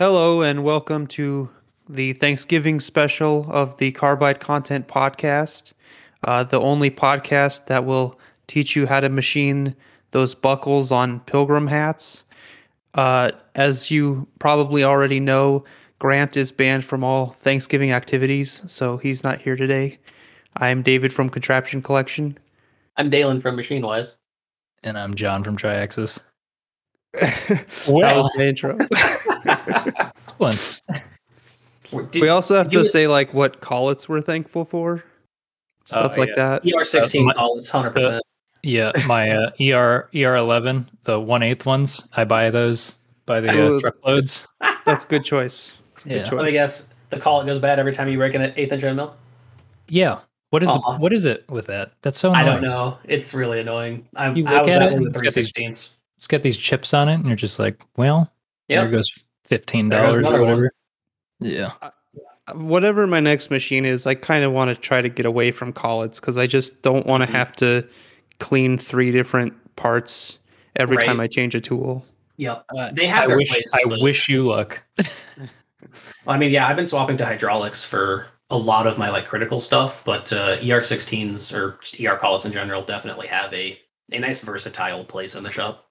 Hello, and welcome to the Thanksgiving special of the Carbide Content Podcast, uh, the only podcast that will teach you how to machine those buckles on pilgrim hats. Uh, as you probably already know, Grant is banned from all Thanksgiving activities, so he's not here today. I'm David from Contraption Collection. I'm Deylan from Machine Wise. And I'm Jon from Triaxis. that was my intro. Excellent. we also have to you- say like what collets we're thankful for, stuff Oh, like yeah. that. ER16 Uh, my- call, it's 100%. Yeah, my uh, ER ER eleven, the one eighth ones, I buy those by the uh, truckloads. That's a good choice. That's a good Yeah. choice. Let me guess. The collet goes bad every time you break an eighth inch end mill? Yeah. What is Aw. it, what is it with that? That's so annoying. I don't know. It's really annoying. I'm, You I look was at it one and with it's got these- 316s. It's got these chips on it, and you're just like, well, there goes fifteen There goes dollars or another one. whatever. Yeah. whatever my next machine is, I kind of want to try to get away from collets because I just don't want to Mhm. have to clean three different parts every time I change a tool. Yep. Uh, They have I their wish place, I but- wish you luck. I mean, yeah, I've been swapping to hydraulics for a lot of my like critical stuff, but uh, ER16s or ER collets in general definitely have a, a nice versatile place in the shop.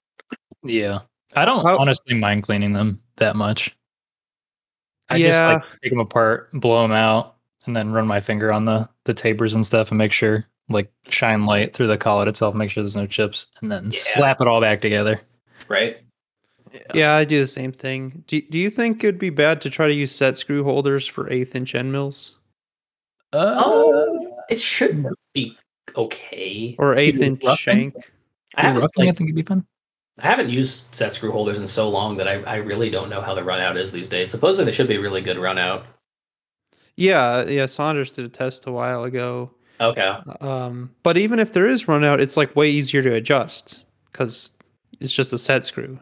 yeah. I don't How- honestly mind cleaning them that much. I Yeah. just like take them apart, blow them out, and then run my finger on the the tapers and stuff, and make sure like shine light through the collet itself, make sure there's no chips, and then Yeah. slap it all back together. Right? Yeah, I do the same thing. Do, do you think it'd be bad to try to use set screw holders for eighth inch end mills Uh, Oh, it should be okay. or eighth inch shank? I haven't, roughing, I think it'd be fun. I haven't used set screw holders in so long that I, I really don't know how the run out is these days. Supposedly they should be really good run out. Yeah, yeah. Saunders did a test a while ago. Okay. Um, but even if there is run out, it's like way easier to adjust because it's just a set screw.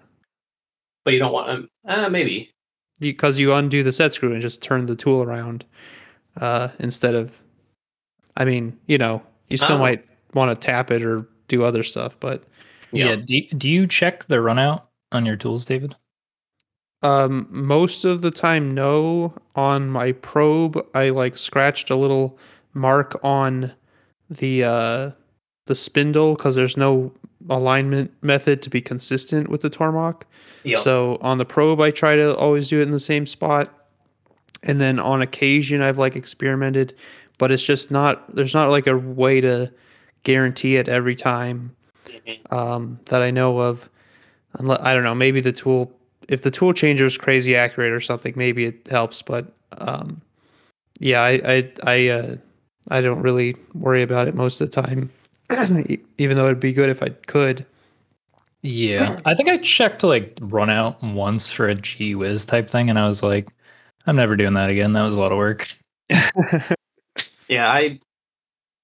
But you don't want um, uh, maybe. because you undo the set screw and just turn the tool around uh, instead of i mean you know you still Oh. might want to tap it or do other stuff but Yeah. Yeah. Do, do you check the runout on your tools, David? um, most of the time no on my probe i like scratched a little mark on the uh, the spindle because there's no alignment method to be consistent with the tormach Yep. So on the probe, I try to always do it in the same spot, and then on occasion, I've like experimented, but it's just not. There's not like a way to guarantee it every time. Um, that I know of. Unless, I don't know. Maybe the tool, if the tool changer is crazy accurate or something, maybe it helps. But um, yeah, I I I, uh, I don't really worry about it most of the time, even though it'd be good if I could. Yeah. I think I checked like run out once for a G Wiz type thing, and I was like, I'm never doing that again. That was a lot of work. Yeah, I,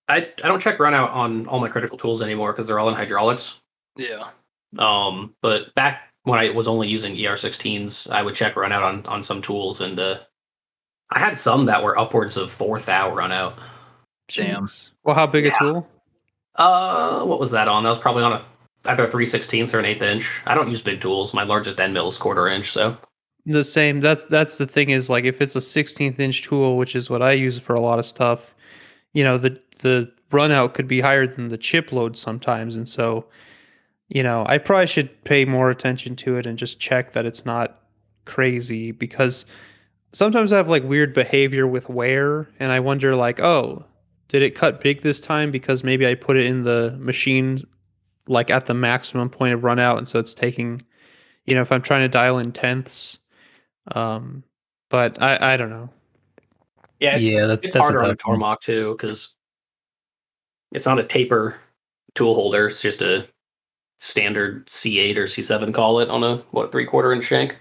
I I don't check run out on all my critical tools anymore because they're all in hydraulics. Yeah. Um, but back when I was only using ER16s, I would check run out on on some tools, and uh, I had some that were upwards of four thou run out. Damn. Well, how big Yeah. a tool? Uh, what was that on? That was probably on a either three sixteenths or an eighth inch. I don't use big tools. My largest end mill is quarter inch, so The same. That's that's the thing is like if it's a 16th inch tool, which is what I use for a lot of stuff, you know the the run out could be higher than the chip load sometimes, and so you know I probably should pay more attention to it and just check that it's not crazy because sometimes I have like weird behavior with wear, and I wonder like oh did it cut big this time because maybe I put it in the machine like at the maximum point of run out, and so it's taking you know if I'm trying to dial in tenths um, but I I don't know. yeah, it's, yeah, that, it's that's a harder on a. Tormach too because it's not a taper tool holder. It's just a standard C8 or C7 collet on a what three quarter inch shank.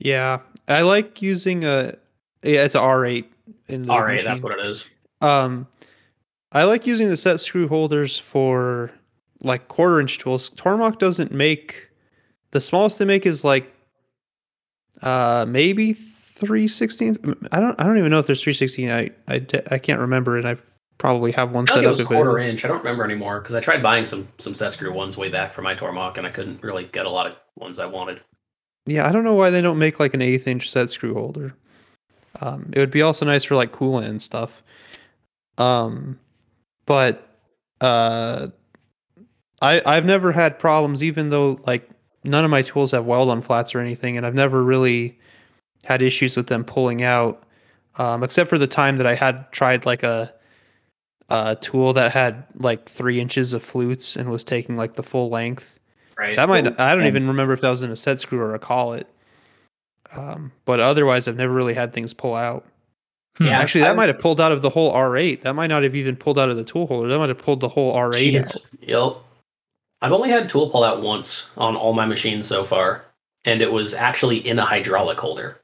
Yeah, I like using a yeah, it's a R8 in the All right, that's machine. what it is. Um, I like using the set screw holders for like quarter inch tools. Tormach doesn't make the smallest they make is like uh maybe three sixteenths. I don't I don't even know if there's three sixteen. I I I can't remember, and I probably have one I set think it up. was quarter inch. I don't remember anymore because I tried buying some some set screw ones way back for my Tormach and I couldn't really get a lot of ones I wanted. Yeah, I don't know why they don't make like an eighth inch set screw holder. Um, it would be also nice for like coolant and stuff. Um, but uh, I I've never had problems, even though like none of my tools have weld on flats or anything, and I've never really had issues with them pulling out, um, except for the time that I had tried like a a tool that had like three inches of flutes and was taking like the full length. Right. That might I don't and- even remember if that was in a set screw or a collet. Um, but otherwise, I've never really had things pull out. Hmm. Yeah. Actually, that might have pulled out of the whole R8. That might not have even pulled out of the tool holder. That might have pulled the whole R8 out. Yep. I've only had tool pull out once on all my machines so far, and it was actually in a hydraulic holder.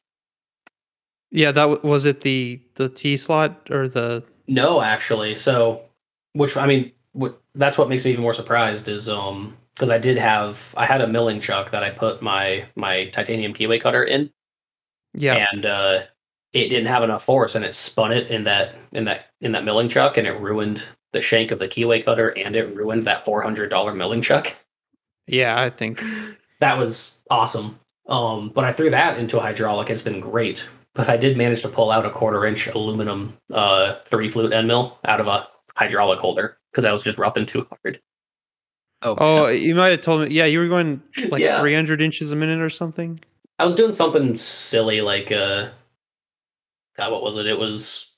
Yeah, that w- was it. The the T slot or the No, actually. So, which I mean, what, that's what makes me even more surprised is um because I did have I had a milling chuck that I put my my titanium keyway cutter in, yeah and uh, it didn't have enough force, and it spun it in that in that in that milling chuck, and it ruined the shank of the keyway cutter, and it ruined that four hundred dollar milling chuck. yeah. I think That was awesome. Um, but I threw that into a hydraulic. It's been great. But I did manage to pull out a quarter inch aluminum uh, three flute end mill out of a hydraulic holder because I was just roughing too hard. Oh, Oh, you might have told me. Yeah, you were going like Yeah. 300 inches a minute or something. I was doing something silly like uh God, what was it? It was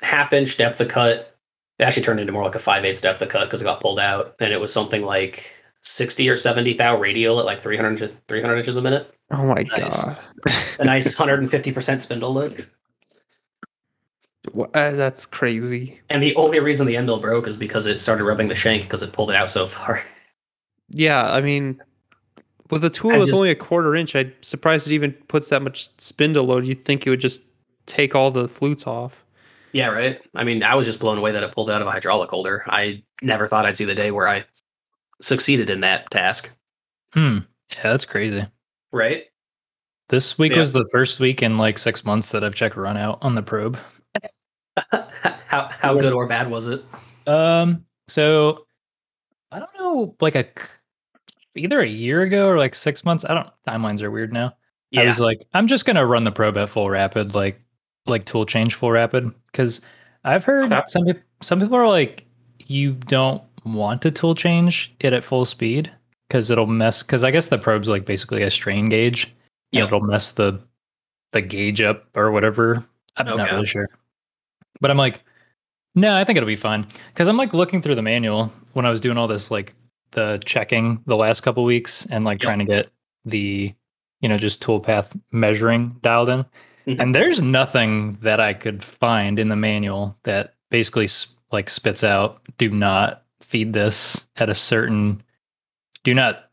half inch depth of cut. It actually turned into more like a five eighths depth of cut because it got pulled out, and it was something like sixty or seventy thou radial at like 300, 300 inches a minute. Oh my Nice. god, A nice hundred and fifty percent spindle load. Wha- uh, that's crazy. And the only reason the end mill broke is because it started rubbing the shank because it pulled it out so far. Yeah, I mean, with a tool I that's just- only a quarter inch, I'm surprised it even puts that much spindle load. You'd think it would just take all the flutes off. Yeah, right. I mean, I was just blown away that it pulled out of a hydraulic holder. I never thought I'd see the day where I succeeded in that task. Hmm. Yeah, that's crazy. Right? This week Yeah. was the first week in like six months that I've checked run out on the probe. how how good or bad was it? Um, so I don't know, like a either a year ago or like six months. I don't timelines are weird now. Yeah. I was like, I'm just gonna run the probe at full rapid, like like tool change full rapid, because I've heard Okay. some people some people are like, you don't want to tool change it at full speed because it'll mess. Because I guess the probe's like basically a strain gauge, Yep. it'll mess the the gauge up or whatever. I'm not really sure, but I'm like, no, I think it'll be fine because I'm like looking through the manual when I was doing all this like the checking the last couple weeks and like Yep. trying to get the you know just toolpath measuring dialed in Mhm. and there's nothing that i could find in the manual that basically like spits out do not feed this at a certain do not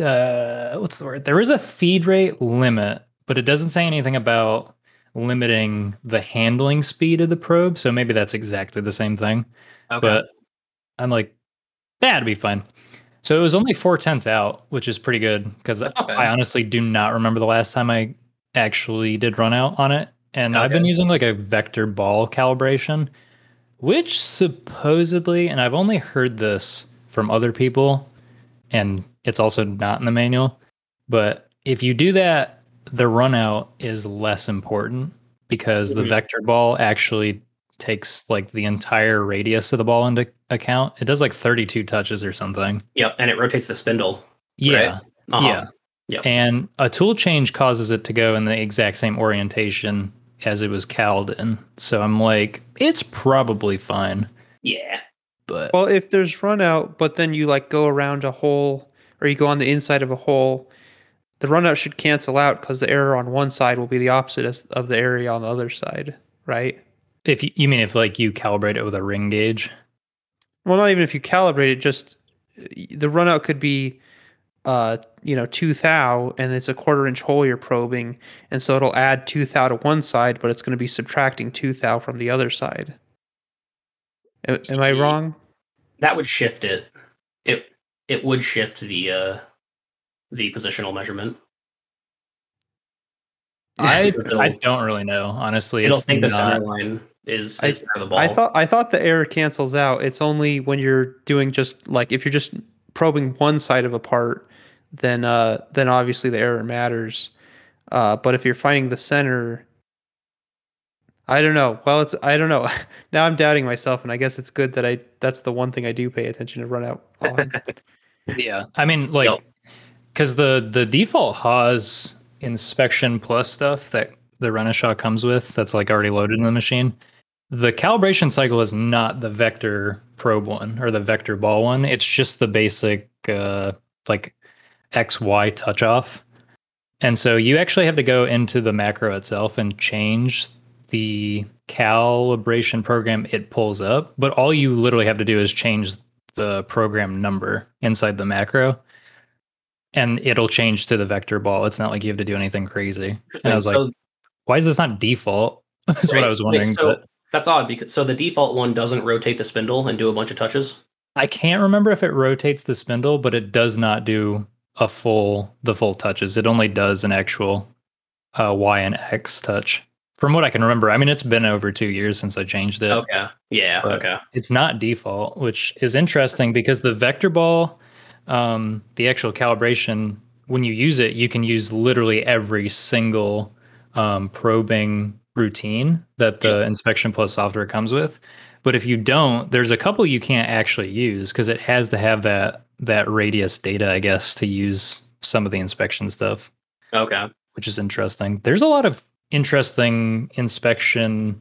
uh what's the word there is a feed rate limit but it doesn't say anything about limiting the handling speed of the probe so maybe that's exactly the same thing Okay. but I'm like, that'd be fine. So it was only four tenths out, which is pretty good because That's not bad. I honestly do not remember the last time I actually did run out on it. And I've been using like a vector ball calibration, which supposedly, and I've only heard this from other people, and it's also not in the manual, but if you do that, the run out is less important because the Mhm. vector ball actually takes like the entire radius of the ball into account. It does like 32 touches or something. yep, and it rotates the spindle. Yeah. Uh-huh. Yeah. Yep. And a tool change causes it to go in the exact same orientation as it was cowled. So I'm like, it's probably fine. Yeah. But Well, if there's run out, but then you like go around a hole or you go on the inside of a hole, the run out should cancel out because the error on one side will be the opposite of the area on the other side, right? if you, you mean if like you calibrate it with a ring gauge, Well, not even if you calibrate it, just the run out could be, uh, you know, two thou, and it's a quarter inch hole you're probing, and so it'll add two thou to one side, but it's going to be subtracting two thou from the other side. Am, am I wrong? That would shift it. It it would shift the uh the positional measurement. I I don't really know. Honestly, I don't it's think the not, center line is, is center of the ball. I thought I thought the error cancels out. It's only when you're doing just like if you're just probing one side of a part, then uh, then obviously the error matters. Uh, but if you're finding the center, I don't know. Well, it's I don't know. now I'm doubting myself, and I guess it's good that I that's the one thing I do pay attention to run out on. Yeah, I mean, like, Yep. because the the default Haas inspection plus stuff that the Renishaw comes with, that's like already loaded in the machine. The calibration cycle is not the vector probe one or the vector ball one. It's just the basic uh, like X Y touch off. And so you actually have to go into the macro itself and change the calibration program it pulls up. But all you literally have to do is change the program number inside the macro and it'll change to the vector ball. It's not like you have to do anything crazy. And I was like, why is this not default? That's what I right, was wondering. so but that's odd because so the default one doesn't rotate the spindle and do a bunch of touches. I can't remember if it rotates the spindle, but it does not do a full the full touches. It only does an actual uh, Y and X touch. From what I can remember, I mean, it's been over two years since I changed it. Okay. Yeah. Okay. it's not default, which is interesting because the vector ball, um, the actual calibration, when you use it, you can use literally every single um, probing routine that the inspection plus software comes with. But if you don't, there's a couple you can't actually use because it has to have that that radius data, I guess, to use some of the inspection stuff Okay. which is interesting. There's a lot of interesting inspection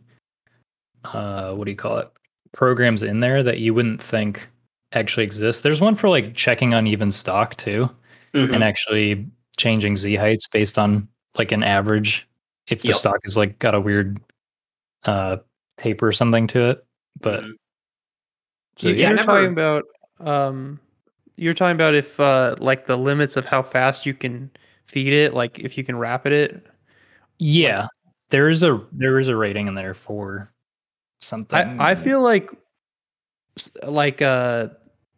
uh what do you call it? programs in there that you wouldn't think actually exist. There's one for like checking uneven stock too Mhm. and actually changing z heights based on like an average if the Yep. stock is like got a weird uh taper or something to it. But Mhm. so you, yeah, you're never- talking about um, you're talking about if uh, like the limits of how fast you can feed it, like if you can rapid it. yeah, there is a there is a rating in there for something. I, I feel like like uh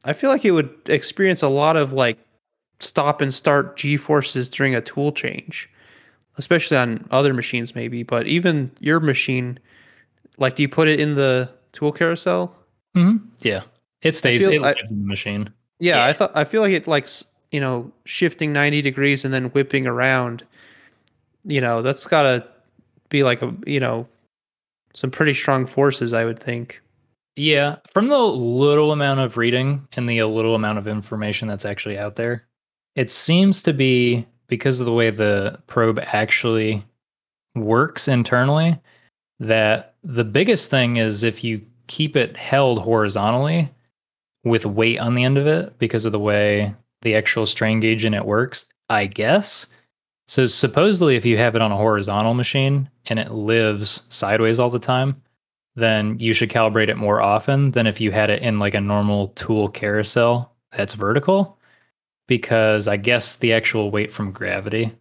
I feel like it would experience a lot of like stop and start G forces during a tool change. Especially on other machines maybe, but even your machine like do you put it in the tool carousel? Mm-hmm. yeah. It stays feel- it I- in the machine. Yeah, I thought I feel like it like you know shifting 90 degrees and then whipping around. You know, that's got to be like a, you know, some pretty strong forces I would think. Yeah, from the little amount of reading and the uh, little amount of information that's actually out there, it seems to be because of the way the probe actually works internally that the biggest thing is if you keep it held horizontally with weight on the end of it because of the way the actual strain gauge in it works, I guess. So supposedly if you have it on a horizontal machine and it lives sideways all the time, then you should calibrate it more often than if you had it in like a normal tool carousel that's vertical because I guess the actual weight from gravity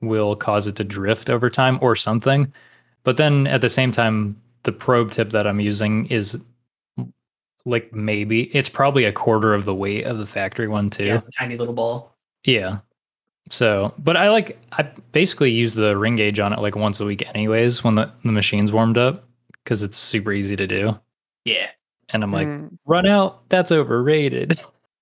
will cause it to drift over time or something. But then at the same time, the probe tip that I'm using is like maybe it's probably a quarter of the weight of the factory one too. Yeah, it's tiny little ball. Yeah. So, but I like I basically use the ring gauge on it like once a week anyways when the, the machine's warmed up because it's super easy to do. Yeah. And I'm like, Mm, run out, that's overrated.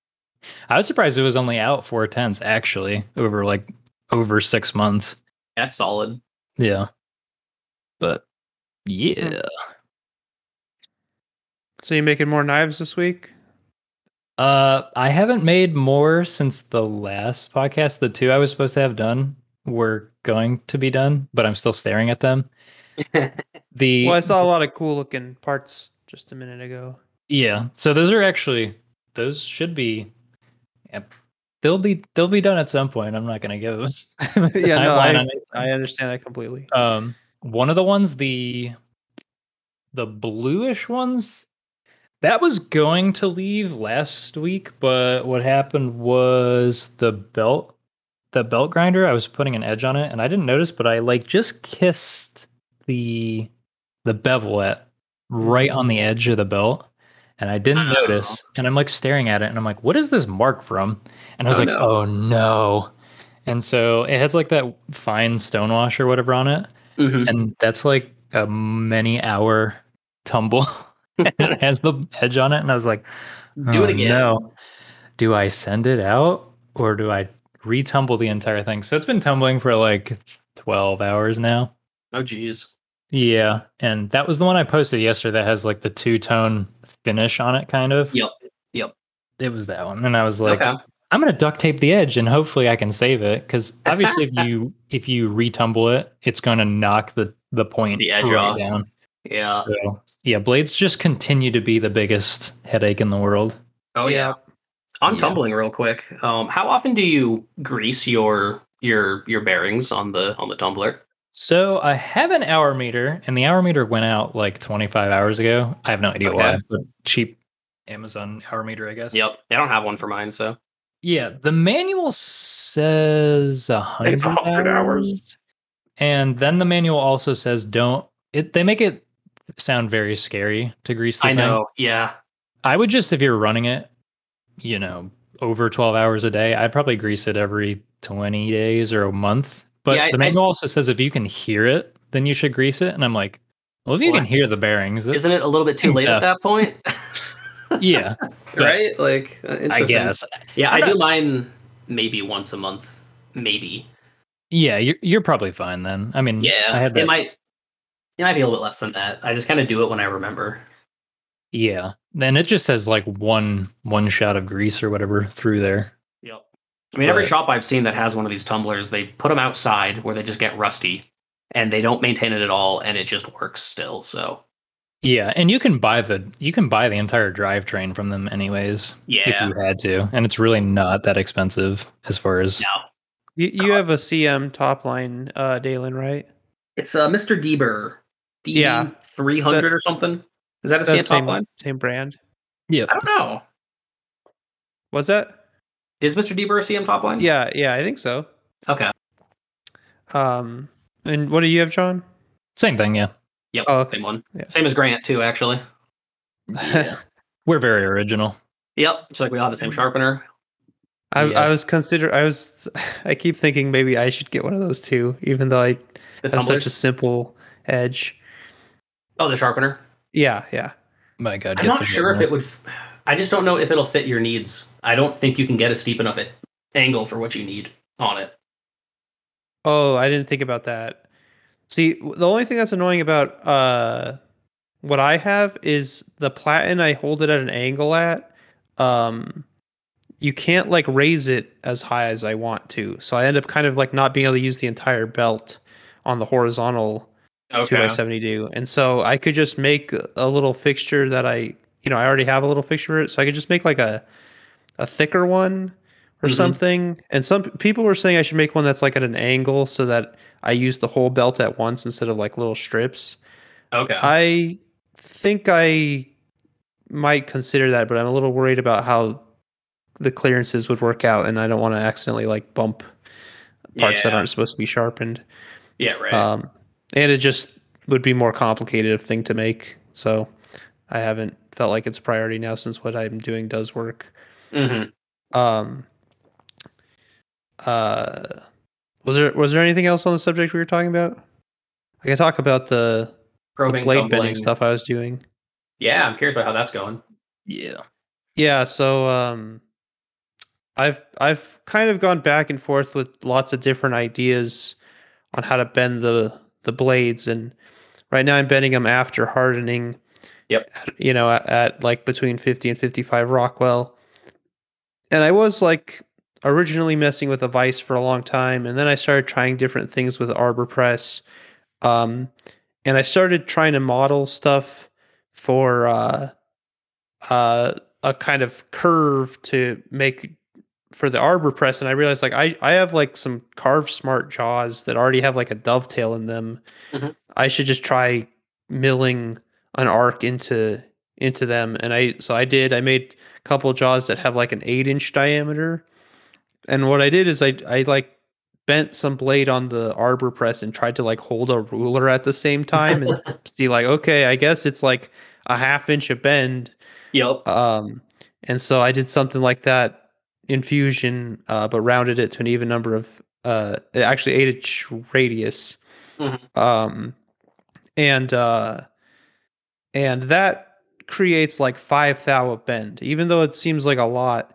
I was surprised it was only out four tenths actually over like over six months. That's solid. Yeah. But yeah. So you making more knives this week? Uh I haven't made more since the last podcast. The two I was supposed to have done were going to be done, but I'm still staring at them. The Well, I saw a lot of cool looking parts just a minute ago. Yeah. So those are actually those should be yep. They'll be they'll be done at some point. I'm not gonna give a yeah, no, I. I understand that completely. Um one of the ones, the the bluish ones, that was going to leave last week, but what happened was the belt the belt grinder, I was putting an edge on it and I didn't notice, but I like just kissed the the bevelet right on the edge of the belt. And I didn't Oh. notice. And I'm like staring at it and I'm like, what is this mark from? And I was Oh, like, no. oh no. And so it has like that fine stonewash or whatever on it. Mhm. And that's like a many hour tumble. it has the edge on it. And I was like, Do "Oh, it again. No. Do I send it out or do I retumble the entire thing. So it's been tumbling for like 12 hours now. Oh, geez. Yeah, and that was the one I posted yesterday that has like the two tone finish on it, kind of. Yep. Yep. It was that one, and I was like, okay. I'm gonna duct tape the edge, and hopefully I can save it. Because obviously, if you if you retumble it, it's going to knock the the point The edge right off. down. Yeah. So yeah, blades just continue to be the biggest headache in the world. Oh yeah. On Yeah. tumbling real quick. Um, how often do you grease your your your bearings on the on the tumbler? So I have an hour meter, and the hour meter went out like 25 hours ago. I have no idea why. Okay. But cheap Amazon hour meter, I guess. Yep. I don't have one for mine, so Yeah, the manual says a hundred 100 hours. hours, and then the manual also says don't. It they make it sound very scary to grease. The I thing. know. Yeah. I would just if you're running it, you know, over 12 hours a day, I'd probably grease it every 20 days or a month. But Yeah, I- the manual also says if you can hear it, then you should grease it. And I'm like, well, if you What? can hear the bearings, isn't it a little bit too late at that point? yeah, right? Like, uh, I guess. Yeah, I'm I do mine maybe once a month, maybe. Yeah, you're you're probably fine then. I mean, Yeah, I had that. it might. It might be a little bit less than that. I just kind of do it when I remember. yeah, then it just says like one one shot of grease or whatever through there. Yep. I mean, every shop I've seen that has one of these tumblers, they put them outside where they just get rusty, and they don't maintain it at all, and it just works still. So Yeah, and you can buy the you can buy the entire drivetrain from them anyways Yeah. if you had to, and it's really not that expensive as far as no, You, you have a CM top line, uh, Deylan, right? it's uh, Mr. Deburr, D Yeah. three hundred or something. Is that a That's CM top same, line? same brand. yeah. I don't know. Was that? Is Mr. Deburr a CM top line? Yeah, yeah, I think so. Okay. Um, and what do you have, Jon? Same thing, yeah. Yep. Oh, okay. Same one. Yeah. Same as Grant too, actually. Yeah. We're very original. Yep. It's like we all have the same sharpener. I, Yeah. I was consider I was I keep thinking maybe I should get one of those too, even though I The have such a simple edge. Oh, the sharpener. Yeah, yeah. My God, I'm not the sure if it would. f- I just don't know if it'll fit your needs. I don't think you can get a steep enough it, angle for what you need on it. Oh, I didn't think about that. See, the only thing that's annoying about uh what I have is the platen I hold it at an angle at. Um you can't like raise it as high as I want to. So I end up kind of like not being able to use the entire belt on the horizontal two by seventy do. And so I could just make a little fixture that I you know, I already have a little fixture for it. So I could just make like a a thicker one or Mhm. something. And some people were saying I should make one that's like at an angle so that I use the whole belt at once instead of like little strips. Okay. I think I might consider that, but I'm a little worried about how the clearances would work out and I don't want to accidentally like bump parts that aren't supposed to be sharpened. yeah. Right. Um, and it just would be more complicated of thing to make. So I haven't felt like it's a priority now since what I'm doing does work. hmm Um, uh, was there was there anything else on the subject we were talking about? I can talk about the, the blade tumbling. bending stuff I was doing. Yeah, I'm curious about how that's going. Yeah. Yeah, so um, I've I've kind of gone back and forth with lots of different ideas on how to bend the the blades, and right now I'm bending them after hardening. Yep. you know, at, at like between fifty and fifty five Rockwell, and I was like originally messing with a vice for a long time, and then I started trying different things with Arbor Press, um, and I started trying to model stuff for uh, uh, a kind of curve to make for the arbor press and i realized like i i have like some CarveSmart jaws that already have like a dovetail in them Mhm. i should just try milling an arc into into them and i so i did i made a couple jaws that have like an eight inch diameter and what i did is i i like bent some blade on the arbor press and tried to like hold a ruler at the same time and see like okay i guess it's like a half inch of bend Yep. um, and so I did something like that in Fusion, uh, but rounded it to an even number of uh, actually eight inch radius. Mhm. Um, and uh, and that creates like five thou of bend, even though it seems like a lot.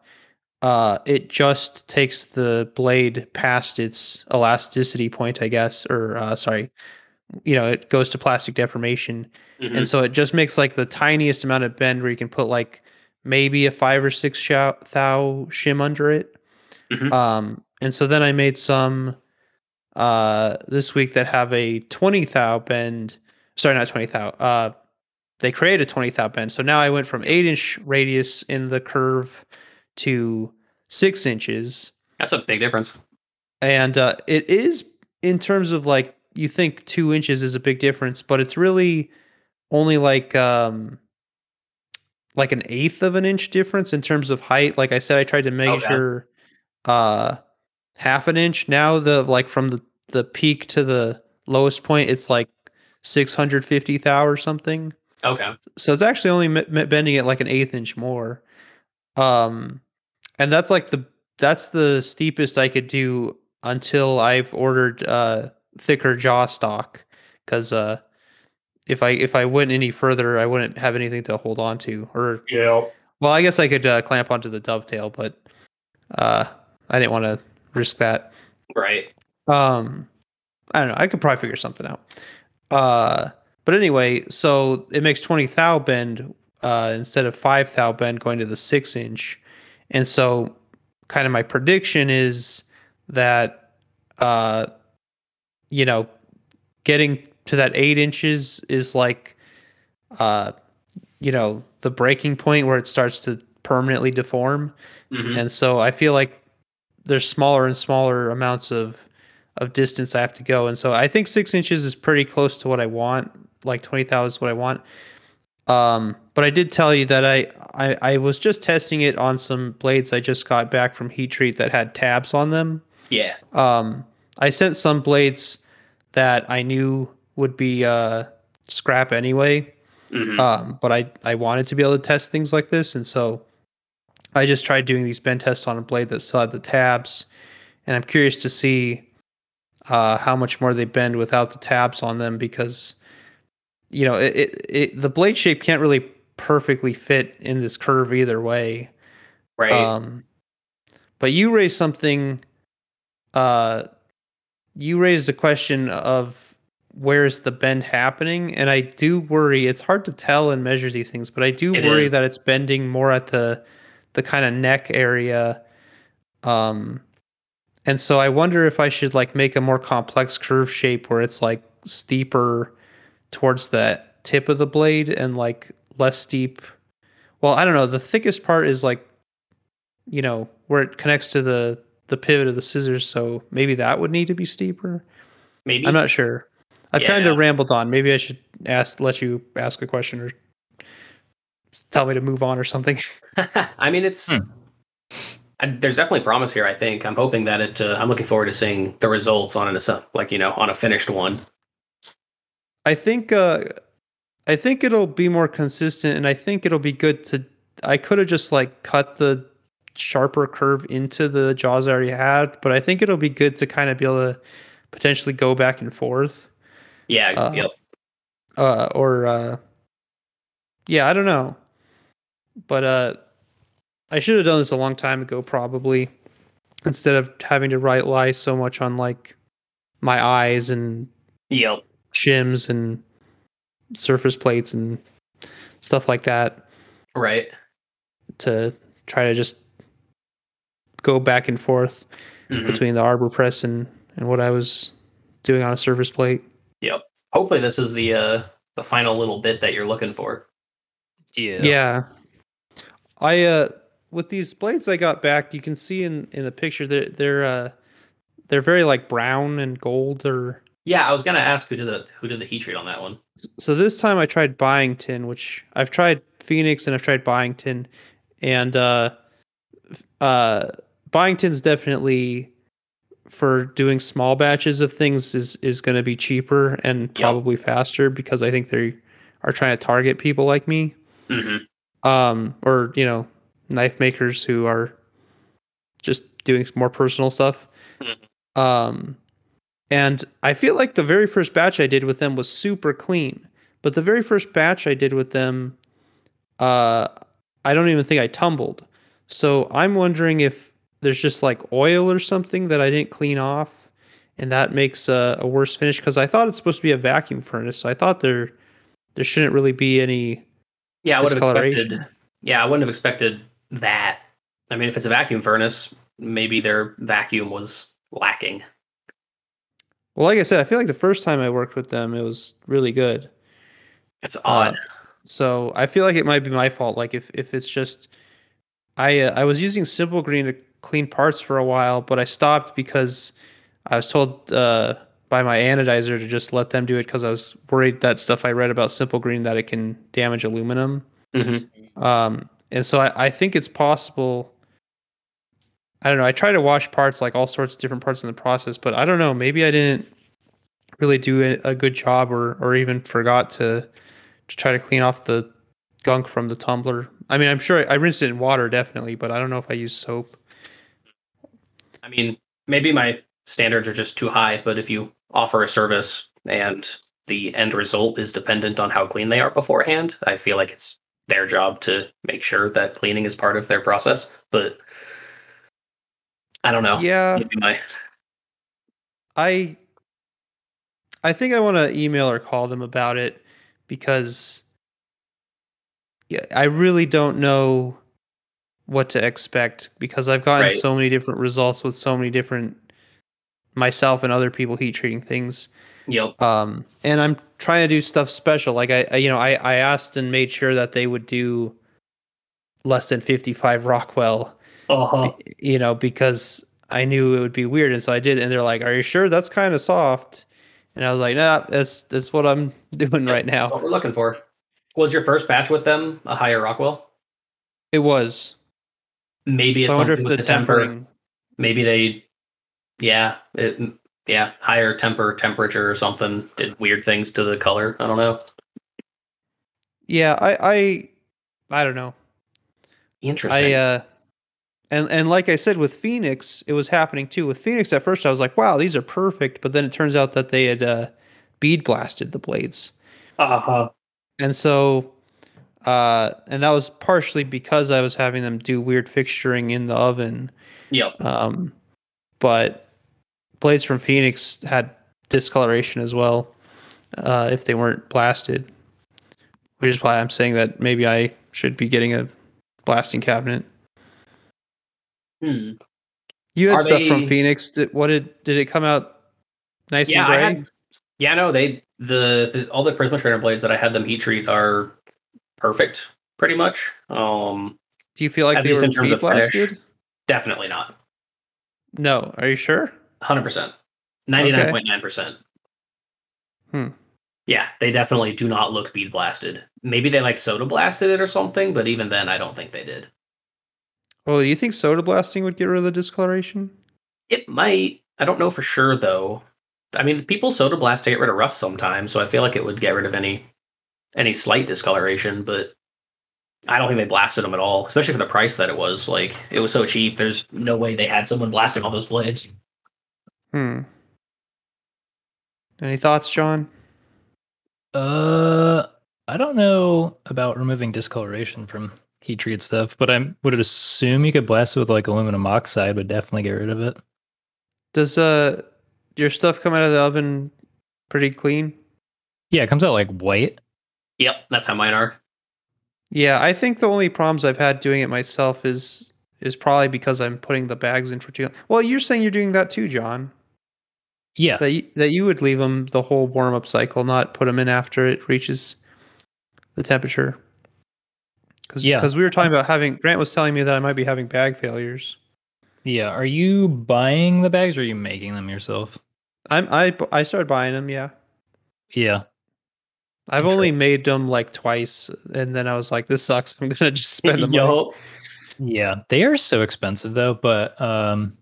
uh, it just takes the blade past its elasticity point, I guess, or uh, sorry, you know, it goes to plastic deformation, Mhm. and so it just makes like the tiniest amount of bend where you can put like maybe a five or six shou- thou shim under it. Mhm. Um, and so then I made some uh this week that have a 20 thou bend. Sorry, not 20 thou. Uh, they created a 20 thou bend. So now I went from eight inch radius in the curve to six inches. That's a big difference. And uh, it is in terms of like you think two inches is a big difference, but it's really only like um like an eighth of an inch difference in terms of height. Like I said, I tried to measure uh half an inch. Now the like from the the peak to the lowest point, it's like six hundred fifty thou or something Okay. so it's actually only m- m- bending it like an eighth inch more um and that's like the that's the steepest i could do until i've ordered uh thicker jaw stock because uh if i if i went any further i wouldn't have anything to hold on to or Yeah. well i guess i could uh, clamp onto the dovetail but uh i didn't want to risk that Right. um, I don't know. I could probably figure something out. Uh, but anyway, so it makes twenty thou bend uh, instead of five thou bend going to the six inch, and so kind of my prediction is that uh, you know, getting to that eight inches is like, uh, you know, the breaking point where it starts to permanently deform Mhm. and so I feel like there's smaller and smaller amounts of of distance I have to go, and so I think six inches is pretty close to what I want. Like twenty thousand is what I want. Um, but I did tell you that I, I I was just testing it on some blades I just got back from heat treat that had tabs on them. Yeah. Um, I sent some blades that I knew would be uh, scrap anyway, Mhm. um, but I I wanted to be able to test things like this, and so I just tried doing these bend tests on a blade that still had the tabs, and I'm curious to see uh, how much more they bend without the tabs on them because you know it, it, it the blade shape can't really perfectly fit in this curve either way. right. Um, but you raised something. Uh, you raised a question of where's the bend happening, and I do worry. It's hard to tell and measure these things, but I do It worry is. that it's bending more at the the kind of neck area. Um, and so I wonder if I should like make a more complex curve shape where it's like steeper towards the tip of the blade and like less steep. Well, I don't know. The thickest part is like, you know, where it connects to the the pivot of the scissors. So maybe that would need to be steeper. Maybe. I'm not sure. I've kind of rambled on. Maybe I should ask, let you ask a question or tell me to move on or something. I mean, it's Hmm. I, there's definitely promise here. I think I'm hoping that it. Uh, I'm looking forward to seeing the results on an like you know on a finished one. I think uh I think it'll be more consistent and I think it'll be good to I could have just like cut the sharper curve into the jaws I already had, but I think it'll be good to kind of be able to potentially go back and forth. Yeah. Uh, yep. Uh or uh yeah, I don't know. But uh I should have done this a long time ago probably instead of having to write lies so much on like my eyes and Yep. shims and surface plates and stuff like that Right. to try to just go back and forth Mhm. between the arbor press and and what I was doing on a surface plate. Hopefully, this is the uh the final little bit that you're looking for. Yeah. Yeah. I uh with these blades I got back, you can see in in the picture that they're uh they're very like brown and gold or Yeah, I was gonna ask who did the who did the heat treat on that one. so this time I tried Byington, which I've tried Phoenix and I've tried Byington, and uh, f- uh, Byington's definitely for doing small batches of things is is going to be cheaper and probably faster because I think they are trying to target people like me, hmm um, or you know, knife makers who are just doing more personal stuff. Mhm. Um, and I feel like the very first batch I did with them was super clean. But the very first batch I did with them, uh, I don't even think I tumbled. So I'm wondering if there's just like oil or something that I didn't clean off, and that makes a, a worse finish. Because I thought it's supposed to be a vacuum furnace, so I thought there there shouldn't really be any. Yeah, I would have expected. Yeah, I wouldn't have expected that. I mean, if it's a vacuum furnace, maybe their vacuum was lacking. Well, like I said, I feel like the first time I worked with them, it was really good. It's odd. So I feel like it might be my fault. Like if if it's just, I uh, I was using Simple Green to clean parts for a while, but I stopped because I was told uh, by my anodizer to just let them do it because I was worried that stuff I read about Simple Green that it can damage aluminum. Mhm. Um, and so I, I think it's possible. I don't know. I try to wash parts like all sorts of different parts in the process, but I don't know. Maybe I didn't really do a, a good job, or or even forgot to to try to clean off the gunk from the tumbler. I mean, I'm sure I, I rinsed it in water definitely, but I don't know if I used soap. I mean, maybe my standards are just too high, but if you offer a service and the end result is dependent on how clean they are beforehand, I feel like it's their job to make sure that cleaning is part of their process. But I don't know. Yeah, Maybe my I I think I want to email or call them about it because yeah, I really don't know what to expect because I've gotten Right. so many different results with so many different myself and other people heat treating things. yep. Um, and I'm trying to do stuff special. Like I, I you know, I, I asked and made sure that they would do less than 55 Rockwell Uh-huh. you know, because I knew it would be weird, and so I did. And they're like, "Are you sure that's kind of soft?" And I was like, "Nah, that's that's what I'm doing right now." That's what we're looking for. Was your first batch with them a higher Rockwell? It was. Maybe it's so something the with the temper. tempering. Maybe they, yeah, it, yeah, higher temper, temperature or something did weird things to the color. I don't know. Yeah, I, I, I don't know. Interesting. I, uh, and and like I said with Phoenix, it was happening too. With Phoenix, at first I was like, "Wow, these are perfect," but then it turns out that they had uh, bead blasted the blades. uh-huh. and so uh and that was partially because i was having them do weird fixturing in the oven Yep. um but blades from phoenix had discoloration as well uh if they weren't blasted which is why i'm saying that maybe i should be getting a blasting cabinet Hmm. you had Are stuff from phoenix did, what did did it come out nice Yeah, and gray had. Yeah, no, they the, the all the Prisma Trainer blades that I had them heat treat are perfect, pretty much. Um, do you feel like they were in terms bead of finish. blasted definitely not. no are you sure Hundred percent. Ninety nine point nine percent. Hmm. Yeah, they definitely do not look bead blasted. Maybe they like soda blasted it or something, but even then, I don't think they did. well do you think soda blasting would get rid of the discoloration It might. I don't know for sure though. I mean, people soda blast to get rid of rust sometimes, so I feel like it would get rid of any any slight discoloration. But I don't think they blasted them at all, especially for the price that it was. Like it was so cheap. There's no way they had someone blasting all those blades. Hmm. Any thoughts, Jon? Uh, I don't know about removing discoloration from heat treated stuff, but I would assume you could blast it with like aluminum oxide, would definitely get rid of it. Does uh your stuff come out of the oven pretty clean? Yeah, it comes out like white. Yep, that's how mine are. Yeah, I think the only problems I've had doing it myself is is probably because I'm putting the bags in for too. Well, you're saying you're doing that too, Jon. Yeah, That you, that you would leave them the whole warm up cycle, not put them in after it reaches the temperature. Because Yeah. we were talking about having Grant was telling me that I might be having bag failures. yeah. Are you buying the bags or are you making them yourself? I'm I I started buying them. Yeah, Yeah, I've Sure. only made them like twice, and then I was like, "This sucks. I'm gonna just spend the money." Yo, yeah. They are so expensive though, but um,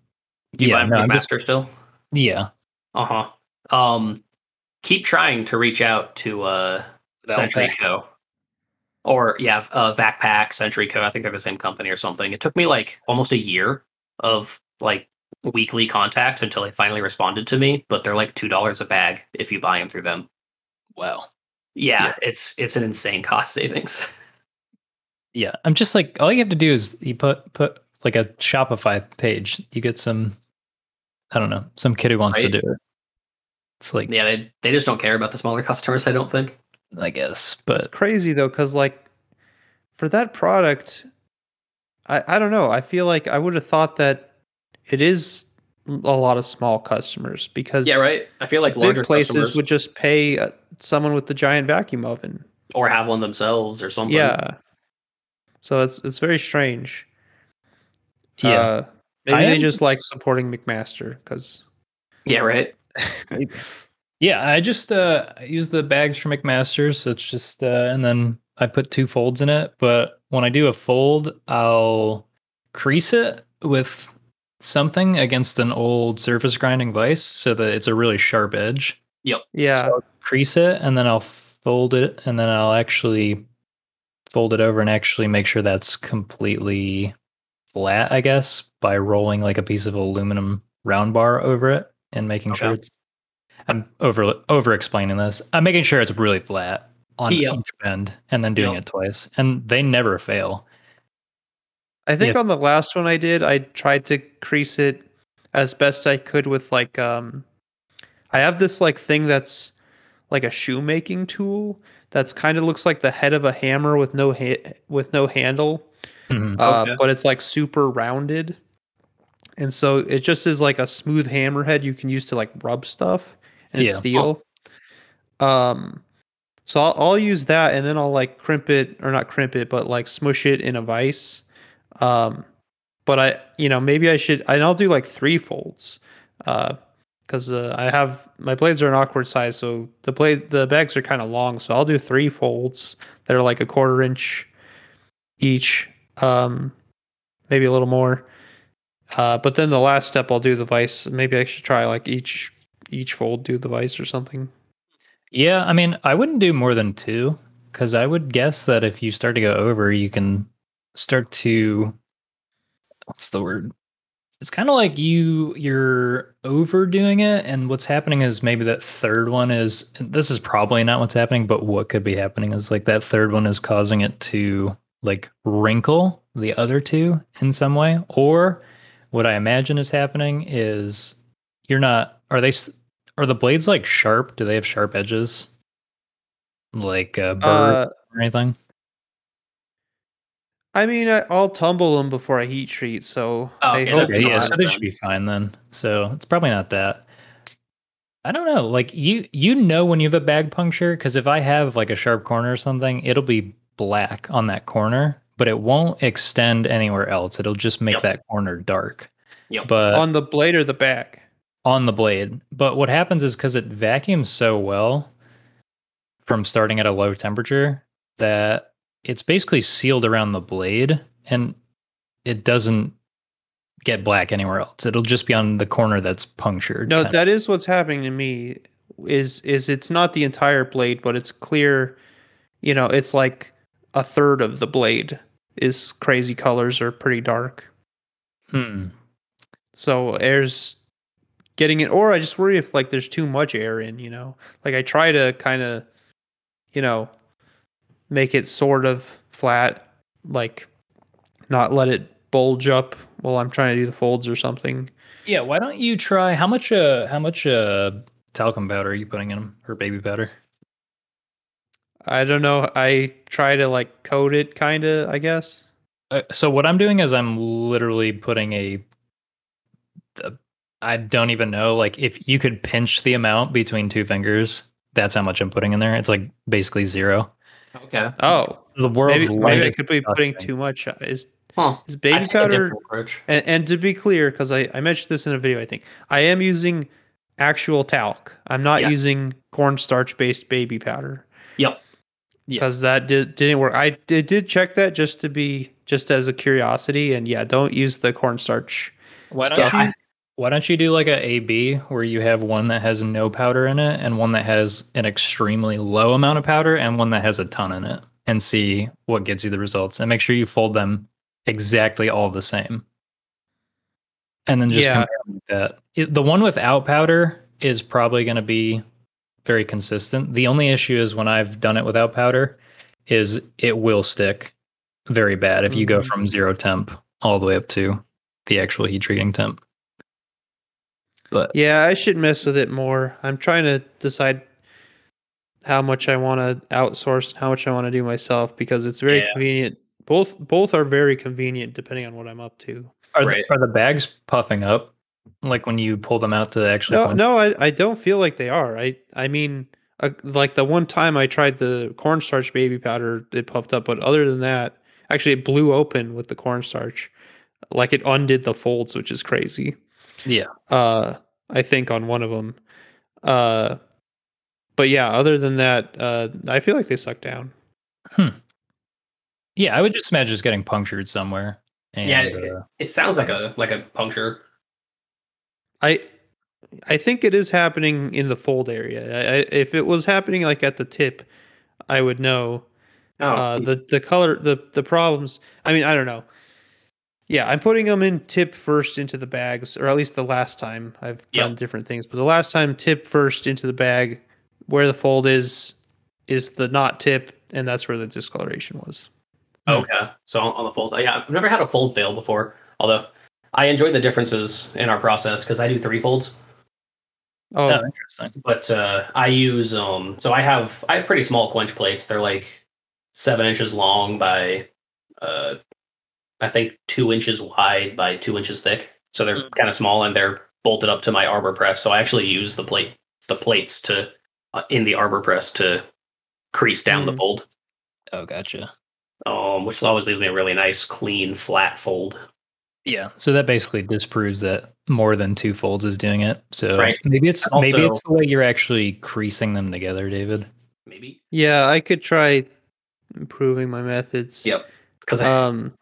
you yeah, buy them no, from I'm just- Master still? yeah. Uh huh. Um, keep trying to reach out to uh Century Valpak. Co. Or yeah, uh, Vacpack, Century Co. I think they're the same company or something. It took me like almost a year of like weekly contact until they finally responded to me. But they're like two dollars a bag if you buy them through them. Wow. Yeah, Yeah. it's it's an insane cost savings. Yeah, I'm just like all you have to do is you put put like a Shopify page. You get some, I don't know, some kid who wants Right. to do it. It's like Yeah, they, they just don't care about the smaller customers. I don't think. I guess, but It's crazy though, because like for that product, I I don't know. I feel like I would have thought that it is a lot of small customers because Yeah, right. I feel like big larger places customers would just pay uh, someone with the giant vacuum oven. or have one themselves or something. Yeah. So it's it's very strange. yeah, Uh, maybe I they am- just like supporting McMaster because Yeah, right. yeah. I just uh use the bags for McMaster's. So it's just uh, and then I put two folds in it. But when I do a fold, I'll crease it with something against an old surface grinding vise so that it's a really sharp edge. Yep. Yeah. So I'll crease it and then I'll fold it and then I'll actually fold it over and actually make sure that's completely flat, I guess, by rolling like a piece of aluminum round bar over it and making sure it's I'm over over explaining this. I'm making sure it's really flat on Yep. each bend and then doing Yep. it twice. And they never fail. I think Yeah. on the last one I did, I tried to crease it as best I could with like um I have this like thing that's like a shoemaking tool that's kind of looks like the head of a hammer with no ha- with no handle. Mhm. Uh, Okay. but it's like super rounded. And so it just is like a smooth hammerhead you can use to like rub stuff and Yeah. steel. Um so I'll, I'll use that and then I'll like crimp it or not crimp it, but like smush it in a vise. Um but I you know maybe I should and I'll do like three folds. Uh because uh, I have my blades are an awkward size, so the blade the bags are kind of long, so I'll do three folds that are like a quarter inch each, um, maybe a little more. Uh, but then the last step, I'll do the vice. Maybe I should try like each each fold do the vice or something. Yeah, I mean, I wouldn't do more than two because I would guess that if you start to go over, you can start to what's the word? It's kind of like you you're overdoing it, and what's happening is maybe that third one is. This is probably not what's happening, but what could be happening is like that third one is causing it to like wrinkle the other two in some way, or what I imagine is happening is you're not. Are they? Are the blades like sharp? Do they have sharp edges? Like a bird Uh, or anything? I mean, I, I'll tumble them before I heat treat, so Oh, I okay, hope that's Okay, yeah, so they should be fine then. So it's probably not that. I don't know. Like you, you know when you have a bag puncture because if I have like a sharp corner or something, it'll be black on that corner, but it won't extend anywhere else. It'll just make Yep. that corner dark. Yep. But on the blade or the bag. on the blade. But what happens is because it vacuums so well from starting at a low temperature that it's basically sealed around the blade and it doesn't get black anywhere else. It'll just be on the corner that's punctured. No, that is what's happening to me. Is is it's not the entire blade, but it's clear. You know, it's like a third of the blade is crazy colors or pretty dark. Hmm. So air's getting it, or I just worry if like there's too much air in. You know, like I try to kind of, you know, make it sort of flat, like not let it bulge up while I'm trying to do the folds or something. Yeah, why don't you try how much uh how much uh talcum powder are you putting in them or baby powder? I don't know. I try to like coat it, kind of. I guess. Uh, so what I'm doing is I'm literally putting a, a I don't even know like if you could pinch the amount between two fingers, that's how much I'm putting in there. It's like basically zero. Okay. Oh, The world's maybe, maybe I could be putting disgusting. too much. uh, Is Huh. is baby powder? And, and to be clear, because I, I mentioned this in a video, I think I am using actual talc. I'm not Yes. using cornstarch based baby powder Yep. Yeah. because that did, didn't work. I did, did check that just to be just as a curiosity, and yeah, don't use the cornstarch. Why stuff. don't you why don't you do like a AB where you have one that has no powder in it and one that has an extremely low amount of powder and one that has a ton in it and see what gets you the results and make sure you fold them exactly all the same. And then just Yeah. compare them like that. It, the one without powder is probably going to be very consistent. The only issue is when I've done it without powder is it will stick very bad if you go Mhm. from zero temp all the way up to the actual heat treating temp. But Yeah, I should mess with it more. I'm trying to decide how much I want to outsource and how much I want to do myself because it's very Yeah. convenient. Both both are very convenient depending on what I'm up to. are, Right. the, are the bags puffing up? Like when you pull them out to actually No, no, I, I don't feel like they are. I I mean, uh, like the one time I tried the cornstarch baby powder, it puffed up. But other than that, actually, it blew open with the cornstarch. Like it undid the folds, which is crazy. Yeah. Uh, I think on one of them. Uh, but yeah, other than that, uh, I feel like they suck down. Yeah, I would just imagine just getting punctured somewhere. And, Yeah, uh, It sounds like a like a puncture. I I think it is happening in the fold area. I, I, if it was happening like at the tip, I would know. Oh, uh, the the color the the problems. I mean, I don't know. Yeah, I'm putting them in tip first into the bags, or at least the last time I've Yep. done different things. But the last time, tip first into the bag, where the fold is, is the not tip, and that's where the discoloration was. Okay, so on, on the fold, yeah, I've never had a fold fail before. Although I enjoy the differences in our process because I do three folds, Oh, oh, interesting. but uh, I use um. So I have I have pretty small quench plates. They're like seven inches long by uh, I think two inches wide by two inches thick. So they're Mm. kind of small and they're bolted up to my arbor press. So I actually use the plate the plates to uh, in the arbor press to crease down the Mm. fold. Oh, gotcha. Um, which always leaves me a really nice, clean, flat fold. Yeah, so that basically disproves that more than two folds is doing it. So Right. maybe it's Also- maybe it's the way you're actually creasing them together, David. Maybe. yeah, I could try improving my methods. Yep. Because Um.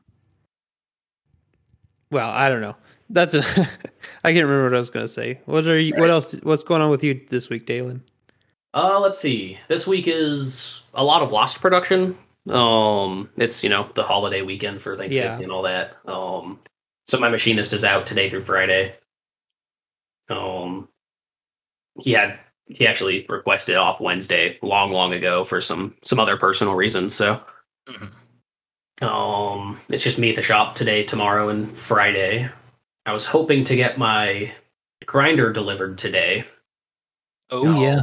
Well, I don't know. That's a. I can't remember what I was gonna say. What are you? What else? What's going on with you this week, Deylan? Uh, let's see. This week is a lot of Lost production. Um, it's you know the holiday weekend for Thanksgiving Yeah. and all that. Um, so my machinist is out today through Friday. Um, he had he actually requested off Wednesday long long ago for some some other personal reasons. So um, it's just me at the shop today, tomorrow, and Friday. I was hoping to get my grinder delivered today. Oh yeah.